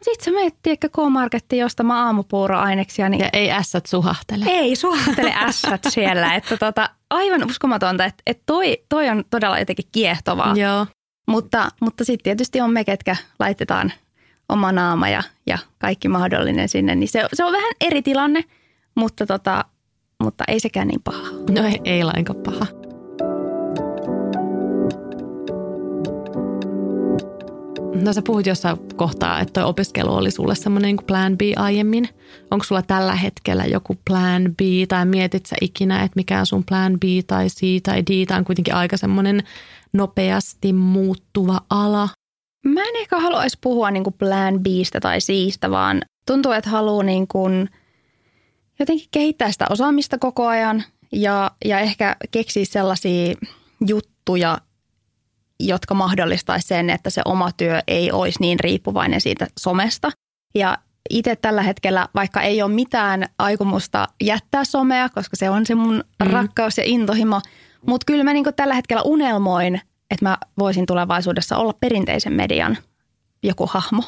Sitten sä menet, tiedätkö, K-Markettiin ostamaan aamupuuroaineksia. Niin Ja ei ässät suhahtele. ei suhahtele ässät siellä. [LAUGHS] Että tota, aivan uskomatonta, että, että toi, toi on todella jotenkin kiehtovaa. Joo. Mutta, mutta sitten tietysti on me, ketkä laitetaan oma naama ja, ja kaikki mahdollinen sinne. Niin se, se on vähän eri tilanne, mutta, tota, mutta ei sekään niin paha. No ei, ei lainkaan paha. No sä puhuit jossain kohtaa, että opiskelu oli sulle semmoinen niin plan B aiemmin. Onko sulla tällä hetkellä joku plan B tai mietit sä ikinä, että mikä on sun plan B tai C tai D? Tämä on kuitenkin aika semmoinen nopeasti muuttuva ala. Mä en ehkä haluaisi puhua niin kuin plan Bstä tai Cstä, vaan tuntuu, että haluaa niin kuin jotenkin kehittää sitä osaamista koko ajan ja, ja ehkä keksiä sellaisia juttuja, jotka mahdollistaisi sen, että se oma työ ei olisi niin riippuvainen siitä somesta. Ja itse tällä hetkellä, vaikka ei ole mitään aikomusta jättää somea, koska se on se mun mm. rakkaus ja intohimo, mutta kyllä mä niin tällä hetkellä unelmoin, että mä voisin tulevaisuudessa olla perinteisen median joku hahmo.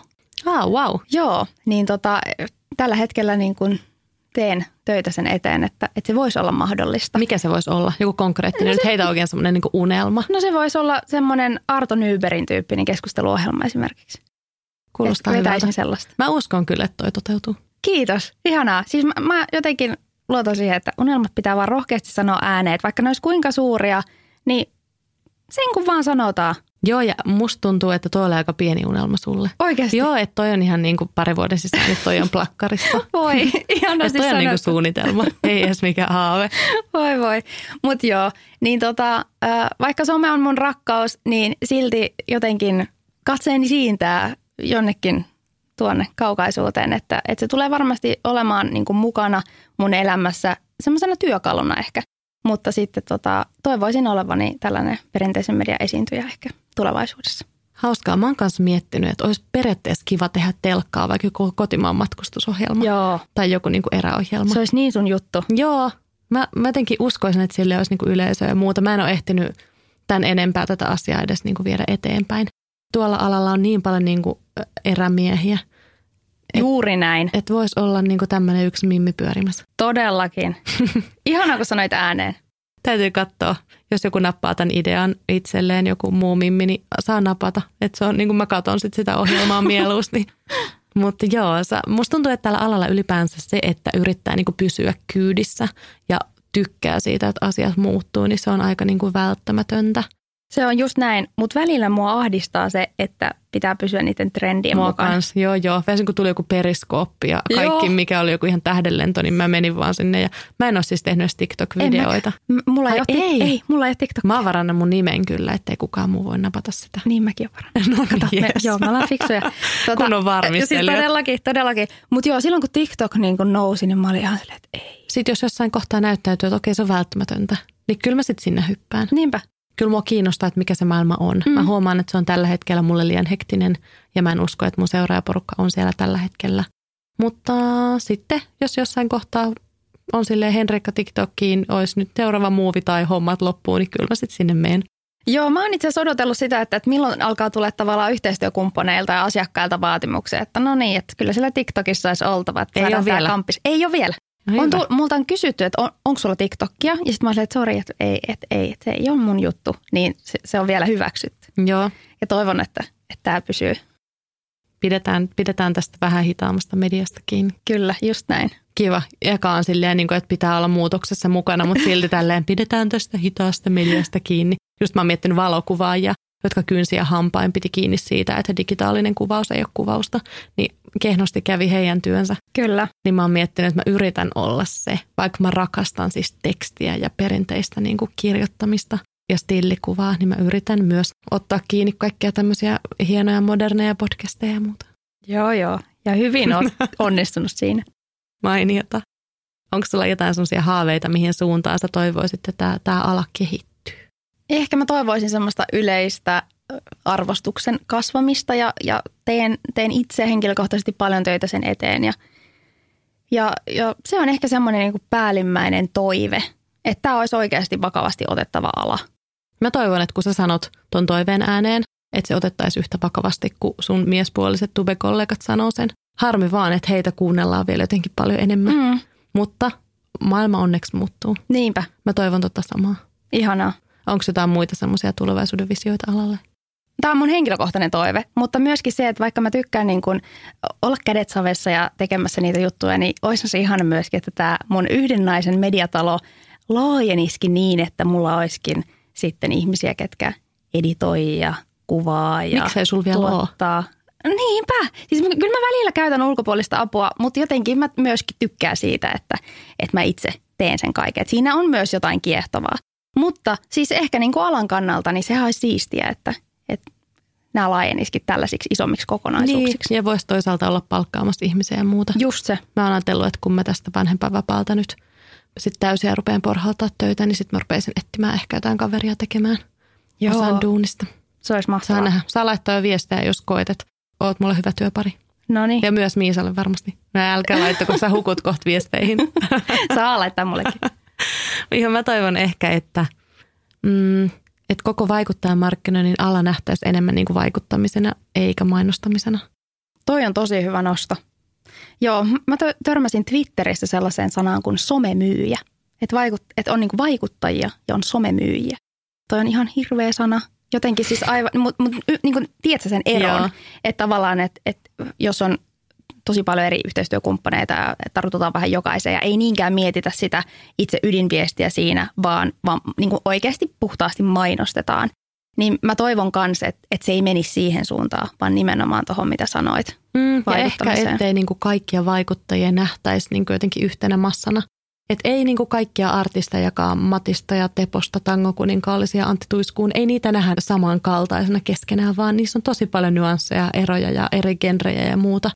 Ah, wow. Joo, niin tota, tällä hetkellä niin kuin teen töitä sen eteen, että, että se voisi olla mahdollista. Mikä se voisi olla? Joku konkreettinen. No Nyt se- heitä oikein semmoinen niin unelma. No se voisi olla semmoinen Arto Nyberin tyyppinen keskusteluohjelma esimerkiksi. Kuulostaa Et hyvältä. sellaista. Mä uskon kyllä, että toi toteutuu. Kiitos, ihanaa. Siis mä, mä jotenkin luotan siihen, että unelmat pitää vaan rohkeasti sanoa ääneen, että vaikka ne olisi kuinka suuria, niin sen kun vaan sanotaan. Joo, ja musta tuntuu, että toi oli aika pieni unelma sulle. Oikeasti. Joo, että toi on ihan niin kuin pari vuoden sisään, että toi on plakkarissa. [LAUGHS] Voi, ihanasti [LAUGHS] toi on niin kuin suunnitelma, ei edes mikään haave. Voi voi. Mutta joo, niin tota, vaikka some on mun rakkaus, niin silti jotenkin katseeni siintää jonnekin tuonne kaukaisuuteen, että, että se tulee varmasti olemaan niin kuin mukana mun elämässä semmoisena työkaluna ehkä. Mutta sitten tota, toivoisin olevani tällainen perinteisen median esiintyjä ehkä tulevaisuudessa. Hauskaa. Mä oon kanssa miettinyt, että olisi periaatteessa kiva tehdä telkkaa, vaikka joku kotimaan matkustusohjelma Joo, tai joku niin kuin eräohjelma. se olisi niin sun juttu. Joo, mä, mä jotenkin uskoisin, että sille olisi niin kuin yleisöä ja muuta. Mä en ole ehtinyt tämän enempää tätä asiaa edes niin kuin viedä eteenpäin. Tuolla alalla on niin paljon niin kuin erämiehiä, Juuri näin, että voisi olla niin kuin tämmöinen yksi mimmi pyörimässä. todellakin. [LAUGHS] Ihanaa, kun sanoit ääneen. Täytyy katsoa, jos joku nappaa tämän idean itselleen, joku muu mimmi, niin saa napata. Että se on niin kuin mä katson sit sitä ohjelmaa [LAUGHS] mieluusti. Mutta joo, sa- musta tuntuu, että tällä alalla ylipäänsä se, että yrittää niin kuin pysyä kyydissä ja tykkää siitä, että asiat muuttuu, niin se on aika niin kuin välttämätöntä. Se on just näin, mutta välillä mua ahdistaa se, että pitää pysyä niiden trendien Mua mukaan. kans, joo joo. Väsin kun tuli joku periskooppi ja kaikki, Joo. mikä oli joku ihan tähdenlento, niin mä menin vaan sinne. Ja mä en ole siis tehnyt edes TikTok-videoita. Mulla ei, Ai ole, ei? ei. mulla ei ole TikTok. Mä oon varannut mun nimen kyllä, ettei kukaan muu voi napata sitä. Niin mäkin olen varannut. [LAUGHS] No Kato, me, yes. joo, me ollaan fiksuja. [LAUGHS] Tota, Kunnon varmistelijat. Siis todellakin, todellakin. Mutta joo, silloin kun TikTok niin kun nousi, niin mä olin ihan silleen, että ei. Sitten jos jossain kohtaa näyttäytyy, että okei se on välttämätöntä, niin kyllä mä sitten sinne hyppään. Niinpä. Kyllä mua kiinnostaa, että mikä se maailma on. Mm. Mä huomaan, että se on tällä hetkellä mulle liian hektinen ja mä en usko, että mun seuraajaporukka on siellä tällä hetkellä. Mutta sitten, jos jossain kohtaa on silleen Henrikka TikTokkiin, olisi nyt seuraava muuvi tai hommat loppuun, niin kyllä mä sitten sinne menen. Joo, mä oon itse asiassa odotellut sitä, että, että milloin alkaa tulla tavallaan yhteistyökumppaneilta ja asiakkailta vaatimuksia, että no niin, että kyllä siellä TikTokissa olisi oltava. Että Ei ole vielä. Kamppis. Ei ole vielä. No On hyvä. tu- multa on kysytty, että on, onko sulla TikTokia? Ja sitten mä olin, että sori, että ei, että ei, että se ei ole mun juttu. Niin se, se on vielä hyväksytty. Joo, Ja toivon, että, että tämä pysyy. pidetään, pidetään tästä vähän hitaammasta mediasta kiinni. Kyllä, just näin. Kiva. Eka on silleen, niin kuin, että pitää olla muutoksessa mukana, mutta silti tälleen pidetään tästä hitaasta mediasta kiinni. Just mä oon miettinyt valokuvaajia, jotka kynsiä hampain piti kiinni siitä, että digitaalinen kuvaus ei ole kuvausta. Niin kehnosti kävi heidän työnsä. Kyllä. Niin mä oon miettinyt, että mä yritän olla se, vaikka mä rakastan siis tekstiä ja perinteistä niin kuin kirjoittamista ja stillikuvaa, niin mä yritän myös ottaa kiinni kaikkia tämmöisiä hienoja moderneja podcasteja ja muuta. Joo, joo. Ja hyvin on [LAUGHS] onnistunut siinä. Mainiota. Onko sulla jotain sellaisia haaveita, mihin suuntaan sä toivoisit, että tämä, tämä ala kehittyy? Ehkä mä toivoisin semmoista yleistä arvostuksen kasvamista ja, ja teen, teen itse henkilökohtaisesti paljon töitä sen eteen. Ja, ja, ja se on ehkä semmoinen niin kuin päällimmäinen toive, että tämä olisi oikeasti vakavasti otettava ala. Mä toivon, että kun sä sanot ton toiveen ääneen, että se otettaisiin yhtä vakavasti kuin sun miespuoliset tube-kollegat sanoo sen. Harmi vaan, että heitä kuunnellaan vielä jotenkin paljon enemmän. Mm. Mutta maailma onneksi muuttuu. Niinpä. Mä toivon tota samaa. Ihanaa. Onko jotain muita semmoisia tulevaisuuden visioita alalle? Tämä on mun henkilökohtainen toive, mutta myöskin se, että vaikka mä tykkään niin kuin olla kädet savessa ja tekemässä niitä juttuja, niin olisi se ihana myöskin, että tämä mun yhden naisen mediatalo laajeniskin niin, että mulla olisikin sitten ihmisiä, ketkä editoi ja kuvaa ja Miksei sul vielä tuottaa. Ole? Niinpä. Siis kyllä mä välillä käytän ulkopuolista apua, mutta jotenkin mä myöskin tykkään siitä, että, että mä itse teen sen kaiken. Et siinä on myös jotain kiehtovaa. Mutta siis ehkä niin kuin alan kannalta, niin sehän olisi siistiä, että, että nämä laajenisikin tällaisiksi isommiksi kokonaisuuksiksi. Niin, ja voisi toisaalta olla palkkaamassa ihmisiä ja muuta. Just se. Mä oon ajatellut, että kun mä tästä vanhempainvapaalta nyt sitten täysiä rupean porhaltaa töitä, niin sitten mä rupeisin etsimään ehkä jotain kaveria tekemään Joo. osan duunista. Se olisi mahtavaa. Saa nähdä. Saa laittaa viestejä, jos koet, että oot mulle hyvä työpari. No niin. Ja myös Miisalle varmasti. No älkää laittaa, kun sä hukut kohta viesteihin. [LAUGHS] Saa laittaa mullekin. [LAUGHS] Ihan mä toivon ehkä, että, mm, että koko vaikuttajamarkkinoinnin ala nähtäisi enemmän niin kuin vaikuttamisena eikä mainostamisena. Toi on tosi hyvä nosto. Joo, mä törmäsin Twitterissä sellaiseen sanaan kuin somemyyjä. Että, vaikut, että on niin kuin vaikuttajia ja on somemyyjiä. Toi on ihan hirveä sana – jotenkin siis aivan, mutta mut, niin tiedätkö sen eron, että tavallaan, että, että jos on tosi paljon eri yhteistyökumppaneita ja tartutaan vähän jokaiseen ja ei niinkään mietitä sitä itse ydinviestiä siinä, vaan, vaan niin kuin oikeasti puhtaasti mainostetaan. Niin mä toivon kanssa, että, että se ei menisi siihen suuntaan, vaan nimenomaan tuohon, mitä sanoit. Mm, ja ehkä ettei niin kuin kaikkia vaikuttajia nähtäisi niin kuin jotenkin yhtenä massana. Et ei niinku kaikkia artistejakaan Matista ja Teposta, Tangokuninkaallisia ja Antti Tuiskuun, ei niitä nähdä samankaltaisena keskenään, vaan niissä on tosi paljon nyansseja, eroja ja eri genrejä ja muuta.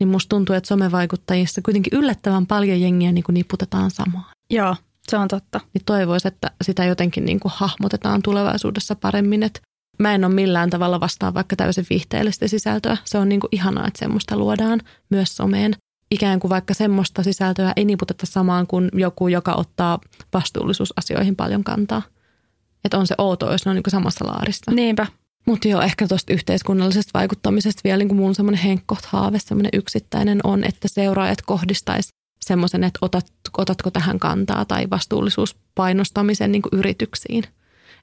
Niin musta tuntuu, että somevaikuttajissa kuitenkin yllättävän paljon jengiä niinku niputetaan samaan. Joo, se on totta. Niin toivoisi, että sitä jotenkin niinku hahmotetaan tulevaisuudessa paremmin, että Mä en ole millään tavalla vastaan vaikka täysin viihteellistä sisältöä. Se on niinku ihanaa, että semmoista luodaan myös someen ikään kuin vaikka semmoista sisältöä ei niputeta samaan kuin joku, joka ottaa vastuullisuusasioihin paljon kantaa. Että on se outo, jos ne on niin samassa laarissa. Niinpä. Mutta joo, ehkä tuosta yhteiskunnallisesta vaikuttamisesta vielä niin kuin mun semmoinen henkkoht haave, semmoinen yksittäinen on, että seuraajat kohdistaisi semmoisen, että otat, otatko tähän kantaa tai vastuullisuuspainostamisen niin kuin yrityksiin.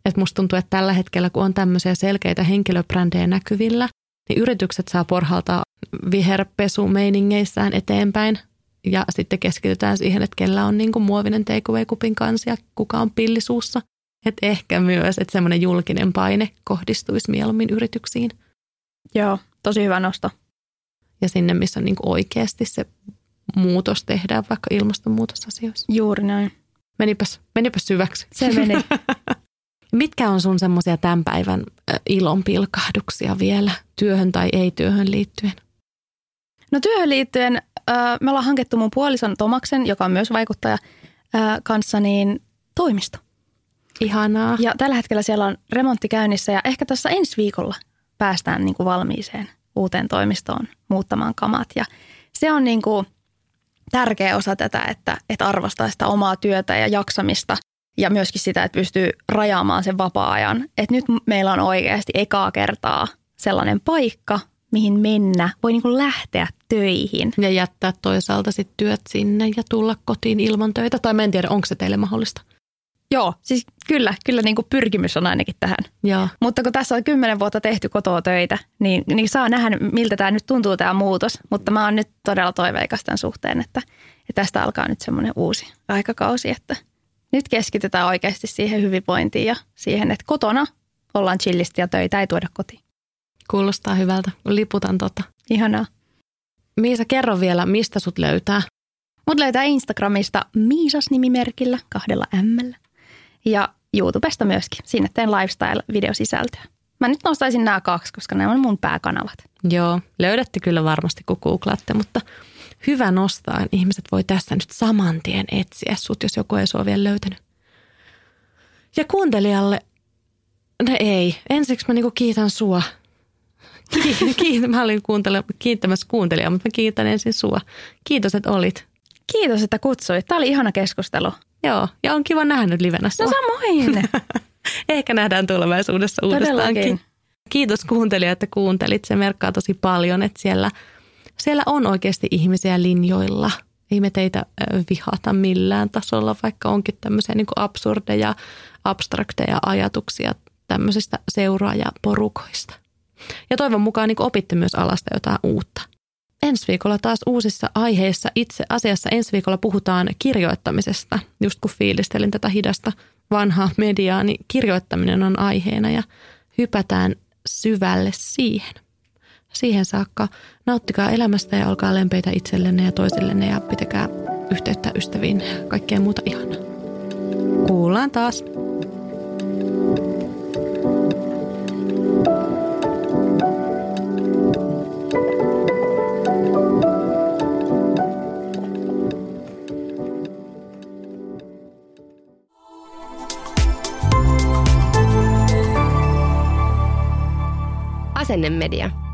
Että musta tuntuu, että tällä hetkellä, kun on tämmöisiä selkeitä henkilöbrändejä näkyvillä, niin yritykset saa porhalta viherpesumeiningeissään eteenpäin ja sitten keskitytään siihen, että kellä on niin kuin muovinen takeaway-kupin kanssa ja kuka on pillisuussa. Että ehkä myös, että semmoinen julkinen paine kohdistuisi mieluummin yrityksiin. Joo, tosi hyvä nosto. Ja sinne, missä on niin oikeasti se muutos tehdään vaikka ilmastonmuutosasioissa. Juuri näin. Menipäs, menipäs syväksi. Se meni. [LAUGHS] Mitkä on sun semmoisia tämän päivän ilonpilkahduksia vielä työhön tai ei-työhön liittyen? No työhön liittyen me ollaan hankettu mun puolison Tomaksen, joka on myös vaikuttaja, kanssa niin toimisto. Ihanaa. Ja tällä hetkellä siellä on remontti käynnissä ja ehkä tässä ensi viikolla päästään niin kuin valmiiseen uuteen toimistoon muuttamaan kamat. Ja se on niin kuin tärkeä osa tätä, että, että arvostaa sitä omaa työtä ja jaksamista ja myöskin sitä, että pystyy rajaamaan sen vapaa-ajan. Että nyt meillä on oikeasti ekaa kertaa sellainen paikka, mihin mennä, voi niin kuin lähteä töihin. Ja jättää toisaalta sitten työt sinne ja tulla kotiin ilman töitä. Tai mä en tiedä, onko se teille mahdollista. Joo, siis kyllä, kyllä niin kuin pyrkimys on ainakin tähän. Joo. Mutta kun tässä on kymmenen vuotta tehty kotoa töitä, niin, niin saa nähdä, miltä tämä nyt tuntuu tämä muutos. Mutta mä oon nyt todella toiveikas tämän suhteen, että, että tästä alkaa nyt semmoinen uusi aikakausi, että nyt keskitytään oikeasti siihen hyvinvointiin ja siihen, että kotona ollaan chillisti ja töitä ei tuoda kotiin. Kuulostaa hyvältä. Liputan tota. Ihanaa. Miisa, kerro vielä, mistä sut löytää? Mut löytää Instagramista Miisas-nimimerkillä kahdella m Ja YouTubesta myöskin. Sinne teen lifestyle-videosisältöä. Mä nyt nostaisin nämä kaksi, koska ne on mun pääkanavat. Joo, löydätte kyllä varmasti, kun googlaatte, mutta hyvä nostaa. Ihmiset voi tässä nyt saman tien etsiä sut, jos joku ei sua vielä löytänyt. Ja kuuntelijalle No ei. Ensiksi mä niinku kiitän sua. Kiitän, [LAUGHS] mä olin kiittämässä kuuntelijaa, mutta mä kiitän ensin sua. Kiitos, että olit. Kiitos, että kutsuit. Tämä oli ihana keskustelu. Joo, ja on kiva nähdä nyt livenä No samoin. [LAUGHS] Ehkä nähdään tulevaisuudessa uudestaankin. Kiitos kuuntelija, että kuuntelit. Se merkkaa tosi paljon, että siellä, siellä on oikeasti ihmisiä linjoilla. Ei me teitä vihata millään tasolla, vaikka onkin tämmöisiä niin absurdeja, abstrakteja ajatuksia tämmöisistä seuraajaporukoista. Ja toivon mukaan niin opitte myös alasta jotain uutta. Ensi viikolla taas uusissa aiheissa. Itse asiassa ensi viikolla puhutaan kirjoittamisesta. Just kun fiilistelin tätä hidasta vanhaa mediaa, niin kirjoittaminen on aiheena ja hypätään syvälle siihen. Siihen saakka nauttikaa elämästä ja olkaa lempeitä itsellenne ja toisillenne ja pitäkää yhteyttä ystäviin kaikkea muuta ihanaa. Kuullaan taas. Asennemedia.